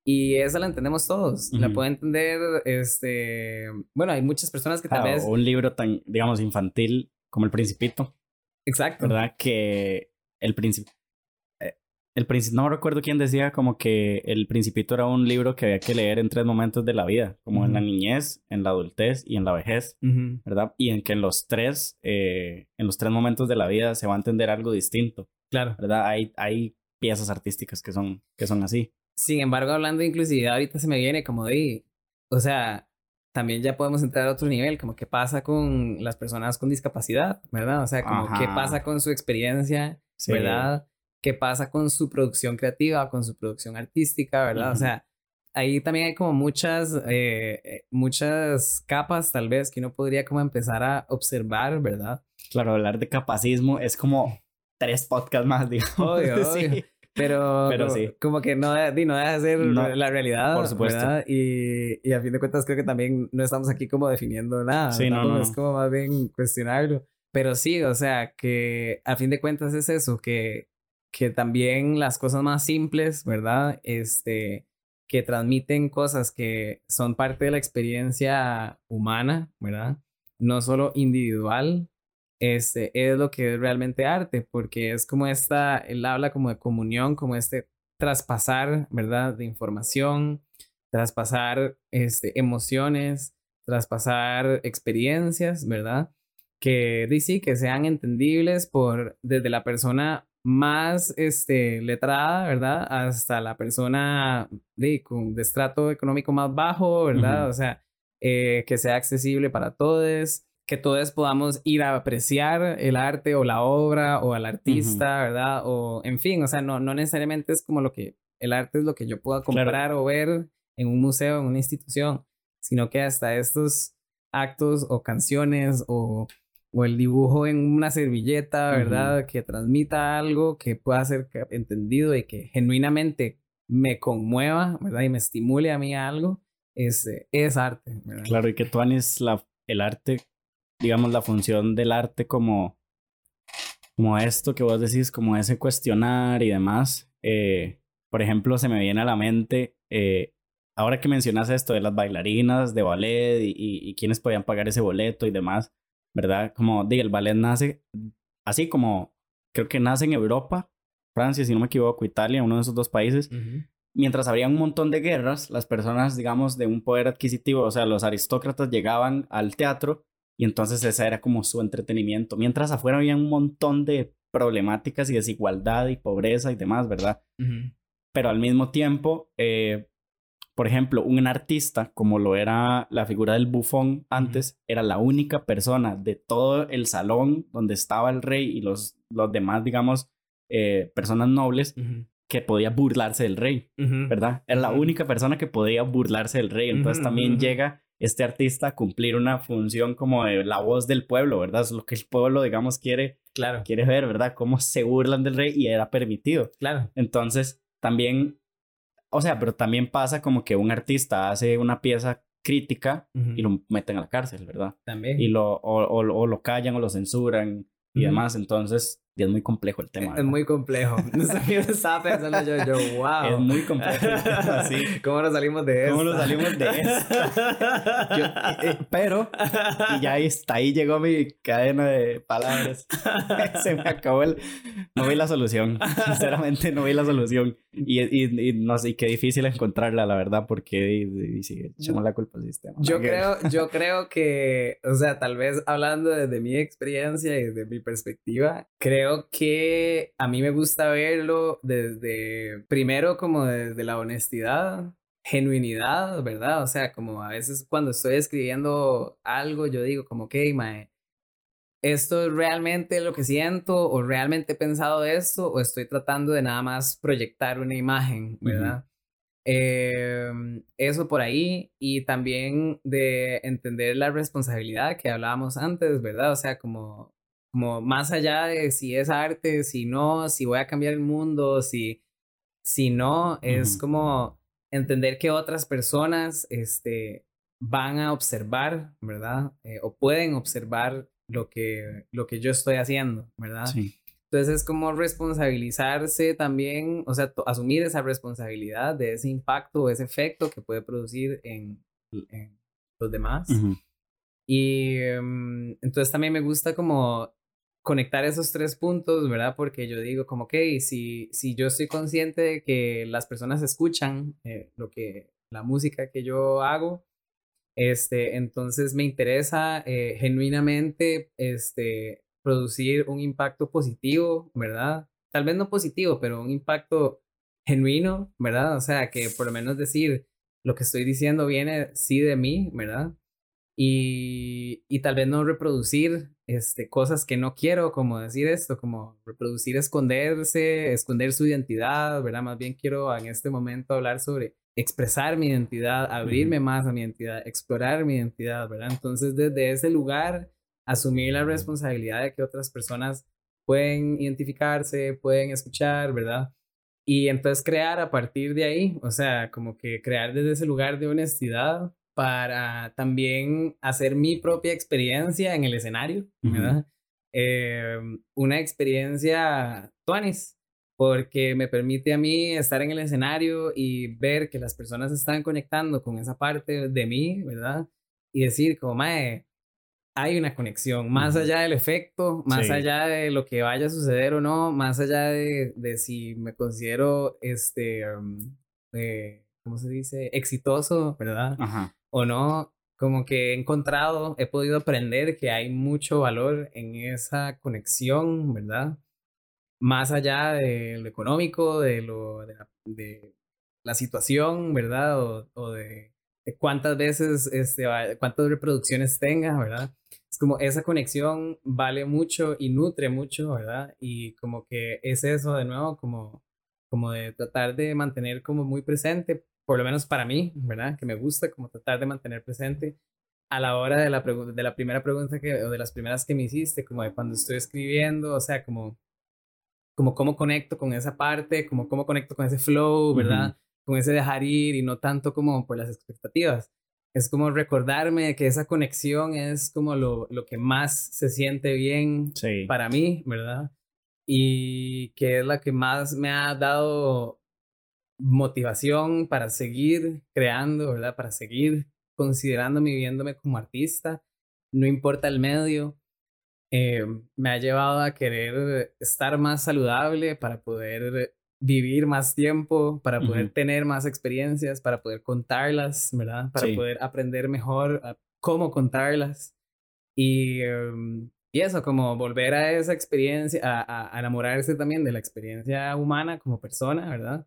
Y esa la entendemos todos. La puede entender, este... Bueno, hay muchas personas que tal vez... un libro tan, digamos, infantil como El Principito. Exacto. ¿Verdad? Que el principio. El no recuerdo quién decía como que El Principito era un libro que había que leer en tres momentos de la vida, como en la niñez, en la adultez y en la vejez, ¿verdad? Y en que en los tres, eh, en los tres momentos de la vida se va a entender algo distinto. Claro. ¿Verdad? Hay, hay piezas artísticas que son, que son así. Sin embargo, hablando de inclusividad, ahorita se me viene como de, o sea, también ya podemos entrar a otro nivel, como qué pasa con las personas con discapacidad, ¿verdad? O sea, como qué pasa con su experiencia, ¿verdad? Qué pasa con su producción creativa, con su producción artística, ¿verdad? O sea, ahí también hay como muchas, eh, eh, muchas capas tal vez que uno podría como empezar a observar, ¿verdad? Claro, hablar de capacismo es como tres podcasts más, <laughs> digo. Obvio, sí. Pero, Pero sí. como que no, no deja de ser la realidad. Por supuesto. ¿verdad? Y, y a fin de cuentas creo que también no estamos aquí como definiendo nada. Sí, no, no, Es como más bien cuestionarlo. Pero sí, o sea, que a fin de cuentas es eso, que que también las cosas más simples, ¿verdad? Este, que transmiten cosas que son parte de la experiencia humana, ¿verdad? No solo individual, este, es lo que es realmente arte, porque es como esta, él habla como de comunión, como este traspasar, ¿verdad? De información, traspasar este, emociones, traspasar experiencias, ¿verdad? Que sí, que sean entendibles por desde la persona más este, letrada, ¿verdad? Hasta la persona de, con, de estrato económico más bajo, ¿verdad? O sea, eh, que sea accesible para todos, que todos podamos ir a apreciar el arte o la obra o al artista, ¿verdad? O, en fin, o sea, no, no necesariamente es como lo que el arte es lo que yo pueda comprar o ver en un museo, en una institución, sino que hasta estos actos o canciones o o el dibujo en una servilleta, ¿verdad? Que transmita algo que pueda ser entendido y que genuinamente me conmueva, ¿verdad? Y me estimule a mí algo, es, es arte, ¿verdad? Claro, y que tú la, el arte, digamos, la función del arte como, como esto que vos decís, como ese cuestionar y demás. Eh, por ejemplo, se me viene a la mente, eh, ahora que mencionas esto de las bailarinas de ballet y, y, y quiénes podían pagar ese boleto y demás, ¿verdad? Como, diga, el ballet nace así como, creo que nace en Europa, Francia, si no me equivoco, Italia, uno de esos dos países. Mientras había un montón de guerras, las personas, digamos, de un poder adquisitivo, o sea, los aristócratas llegaban al teatro y entonces ese era como su entretenimiento. Mientras afuera había un montón de problemáticas y desigualdad y pobreza y demás, ¿verdad? Pero al mismo tiempo, eh, por ejemplo, un artista, como lo era la figura del bufón antes, era la única persona de todo el salón donde estaba el rey y los, los demás, digamos, eh, personas nobles que podía burlarse del rey, ¿verdad? Era la única persona que podía burlarse del rey. Entonces también llega este artista a cumplir una función como de la voz del pueblo, ¿verdad? Es lo que el pueblo, digamos, quiere, claro. quiere ver, ¿verdad? Cómo se burlan del rey y era permitido. Claro. Entonces, también o sea, pero también pasa como que un artista hace una pieza crítica y lo meten a la cárcel, ¿verdad? También. Y lo, o, o, lo callan o lo censuran y demás. Entonces, es muy complejo el tema. Es muy complejo. <laughs> Estaba pensando yo, yo, wow. Es muy complejo. <laughs> ¿Cómo nos salimos de eso? ¿Cómo nos salimos de eso? <laughs> Eh, pero, y ya está, ahí llegó mi cadena de palabras. Se me acabó el... No vi la solución. Sinceramente, no vi la solución. Y, y, y no sé, qué difícil encontrarla, la verdad, porque y, sí, echamos la culpa al sistema. Yo creo, yo creo que, o sea, tal vez hablando desde mi experiencia y desde mi perspectiva, creo que a mí me gusta verlo desde, primero como desde la honestidad, genuinidad, ¿verdad? O sea, como a veces cuando estoy escribiendo algo, yo digo como, ok, mae, ¿esto es realmente lo que siento o realmente he pensado esto o estoy tratando de nada más proyectar una imagen, ¿verdad? Em, eso por ahí y también de entender la responsabilidad que hablábamos antes, ¿verdad? O sea, como como más allá de si es arte, si no, si voy a cambiar el mundo, si, si no, es como entender que otras personas este, van a observar, ¿verdad? Eh, o pueden observar lo que, lo que yo estoy haciendo, ¿verdad? Sí. Entonces es como responsabilizarse también, o sea, asumir esa responsabilidad de ese impacto o ese efecto que puede producir en, en los demás. Y em, entonces también me gusta como conectar esos tres puntos, ¿verdad? Porque yo digo como, ok, si, si yo estoy consciente de que las personas escuchan eh, lo que, la música que yo hago, este, entonces me interesa eh, genuinamente, este, producir un impacto positivo, ¿verdad? Tal vez no positivo, pero un impacto genuino, ¿verdad? O sea, que por lo menos decir lo que estoy diciendo viene sí de mí, ¿verdad? Y, y tal vez no reproducir este, cosas que no quiero, como decir esto, como reproducir, esconderse, esconder su identidad, ¿verdad? Más bien quiero en este momento hablar sobre expresar mi identidad, abrirme más a mi identidad, explorar mi identidad, ¿verdad? Entonces, desde ese lugar, asumir la responsabilidad de que otras personas pueden identificarse, pueden escuchar, ¿verdad? Y entonces crear a partir de ahí, o sea, como que crear desde ese lugar de honestidad para también hacer mi propia experiencia en el escenario, ¿verdad? Em, una experiencia tuanis, porque me permite a mí estar en el escenario y ver que las personas están conectando con esa parte de mí, ¿verdad? Y decir como, mae, hay una conexión, más allá del efecto, más allá de lo que vaya a suceder o no, más allá de, de si me considero, este, em, eh, ¿cómo se dice? Exitoso, ¿verdad? Ajá o no, como que he encontrado, he podido aprender que hay mucho valor en esa conexión, ¿verdad? Más allá de lo económico, de, lo, de, la, situación, ¿verdad? O, o de, cuántas veces, este, cuántas reproducciones tenga, ¿verdad? Es como esa conexión vale mucho y nutre mucho, ¿verdad? Y como que es eso de nuevo, como, como de tratar de mantener como muy presente por lo menos para mí, ¿verdad? Que me gusta como tratar de mantener presente a la hora de la, de la primera pregunta que, o de las primeras que me hiciste, como de cuando estoy escribiendo, o sea, como, como cómo conecto con esa parte, como cómo conecto con ese flow, ¿verdad? Con ese dejar ir y no tanto como por las expectativas. Es como recordarme que esa conexión es como lo, lo que más se siente bien para mí, ¿verdad? Y que es la que más me ha dado motivación para seguir creando, ¿verdad? Para seguir considerándome y viéndome como artista, no importa el medio. Eh, me ha llevado a querer estar más saludable para poder vivir más tiempo, para poder tener más experiencias, para poder contarlas, ¿verdad? Para poder aprender mejor cómo contarlas. Y, em, y eso, como volver a esa experiencia, a, a enamorarse también de la experiencia humana como persona, ¿verdad?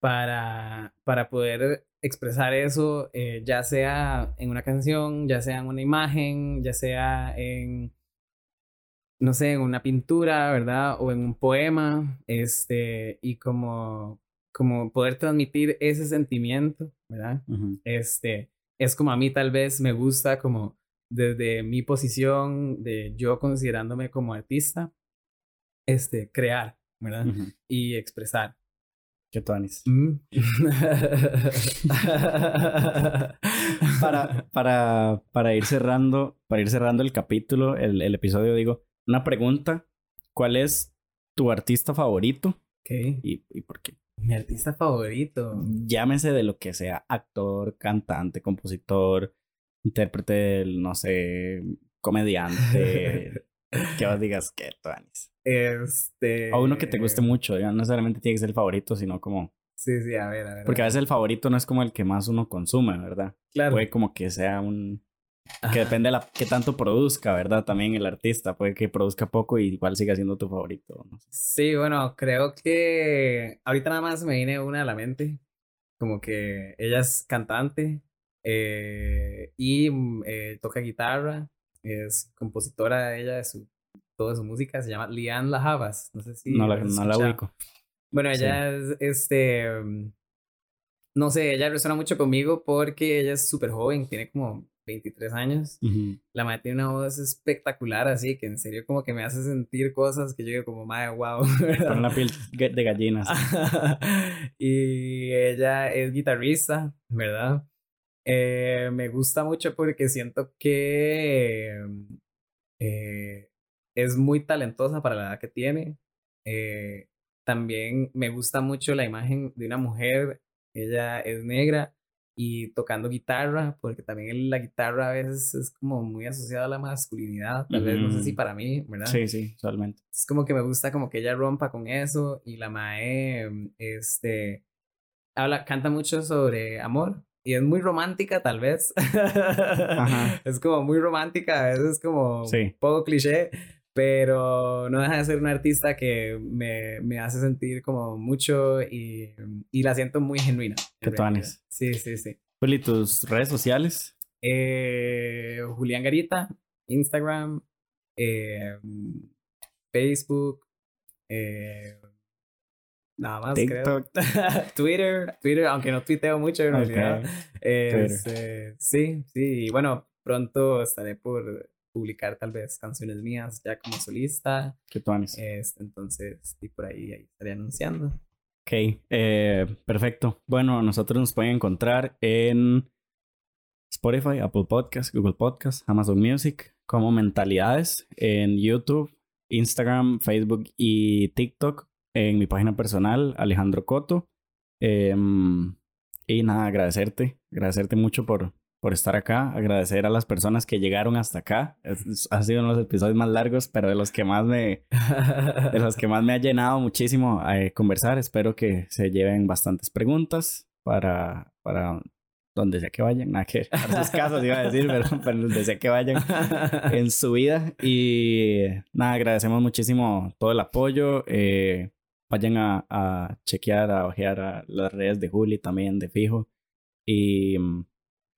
Para, para poder expresar eso, eh, ya sea en una canción, ya sea en una imagen, ya sea en, no sé, en una pintura, ¿verdad? O en un poema, este, y como, como poder transmitir ese sentimiento, ¿verdad? Este, es como a mí tal vez me gusta como desde mi posición de yo considerándome como artista, este, crear, ¿verdad? Y expresar. Qué tuanis. <laughs> Mm. <laughs> para, para, para ir cerrando, para ir cerrando el capítulo, el, el, episodio, digo, una pregunta. ¿Cuál es tu artista favorito? ¿Qué? ¿Y, ¿Y por qué? Mi artista favorito. Llámese de lo que sea, actor, cantante, compositor, intérprete, no sé, comediante, <laughs> que vos digas que Tuanis. Este. O uno que te guste mucho, no necesariamente tiene que ser el favorito, sino como. Sí, sí, a ver, a ver. Porque a veces el favorito no es como el que más uno consume, ¿verdad? Claro. Puede como que sea un. Que depende de la, qué tanto produzca, ¿verdad? También el artista. Puede que produzca poco y igual siga siendo tu favorito. Sí, bueno, creo que ahorita nada más me viene una a la mente. Como que ella es cantante eh, y mm, eh, toca guitarra es compositora ella de su, toda su música, se llama Lian Lajavas, no sé si... No la, no la ubico. Bueno, ella es, este, no sé, ella resuena mucho conmigo porque ella es súper joven, tiene como 23 años. La madre tiene una voz espectacular, así que en serio como que me hace sentir cosas que yo digo como, madre, wow. <laughs> Con la piel de gallinas. <laughs> y ella es guitarrista, ¿verdad? Eh, me gusta mucho porque siento que eh, es muy talentosa para la edad que tiene. Eh, también me gusta mucho la imagen de una mujer, ella es negra, y tocando guitarra, porque también la guitarra a veces es como muy asociada a la masculinidad, tal vez, no sé si para mí, ¿verdad? Sí, sí, totalmente. Es como que me gusta como que ella rompa con eso y la Mae, este, habla, canta mucho sobre amor y es muy romántica tal vez. <laughs> es como muy romántica, a veces es como un poco cliché, pero no deja de ser una artista que me, me hace sentir como mucho y, y la siento muy genuina. ¿Qué tones? Sí, sí, sí. Juli, ¿tus redes sociales? Eh, Julián Garita, Instagram, eh, Facebook, eh, nada más TikTok. creo. <laughs> Twitter, Twitter, aunque no tuiteo mucho en realidad. Este, sí, sí, y bueno, pronto estaré por publicar tal vez canciones mías ya como solista. ¿Qué tú este, entonces, y por ahí, ahí estaré anunciando. Ok, eh, perfecto. Bueno, nosotros nos pueden encontrar en Spotify, Apple Podcasts, Google Podcasts, Amazon Music, como Mentalidades, en YouTube, Instagram, Facebook y TikTok, en mi página personal, Alejandro Coto. Em, y nada, agradecerte, agradecerte mucho por, por estar acá, agradecer a las personas que llegaron hasta acá. ha sido uno de los episodios más largos, pero de los que más me, de los que más me ha llenado muchísimo eh, conversar. Espero que se lleven bastantes preguntas para, para donde sea que vayan, nada que a sus casos iba a decir, pero, pero donde sea que vayan en su vida. Y nada, agradecemos muchísimo todo el apoyo. Eh, vayan a, a chequear, a ojear a las redes de Juli también, de Fijo. Y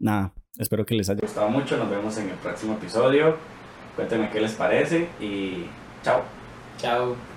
nada, espero que les haya gustado mucho. Nos vemos en el próximo episodio. Cuéntenme qué les parece y chao. Chao.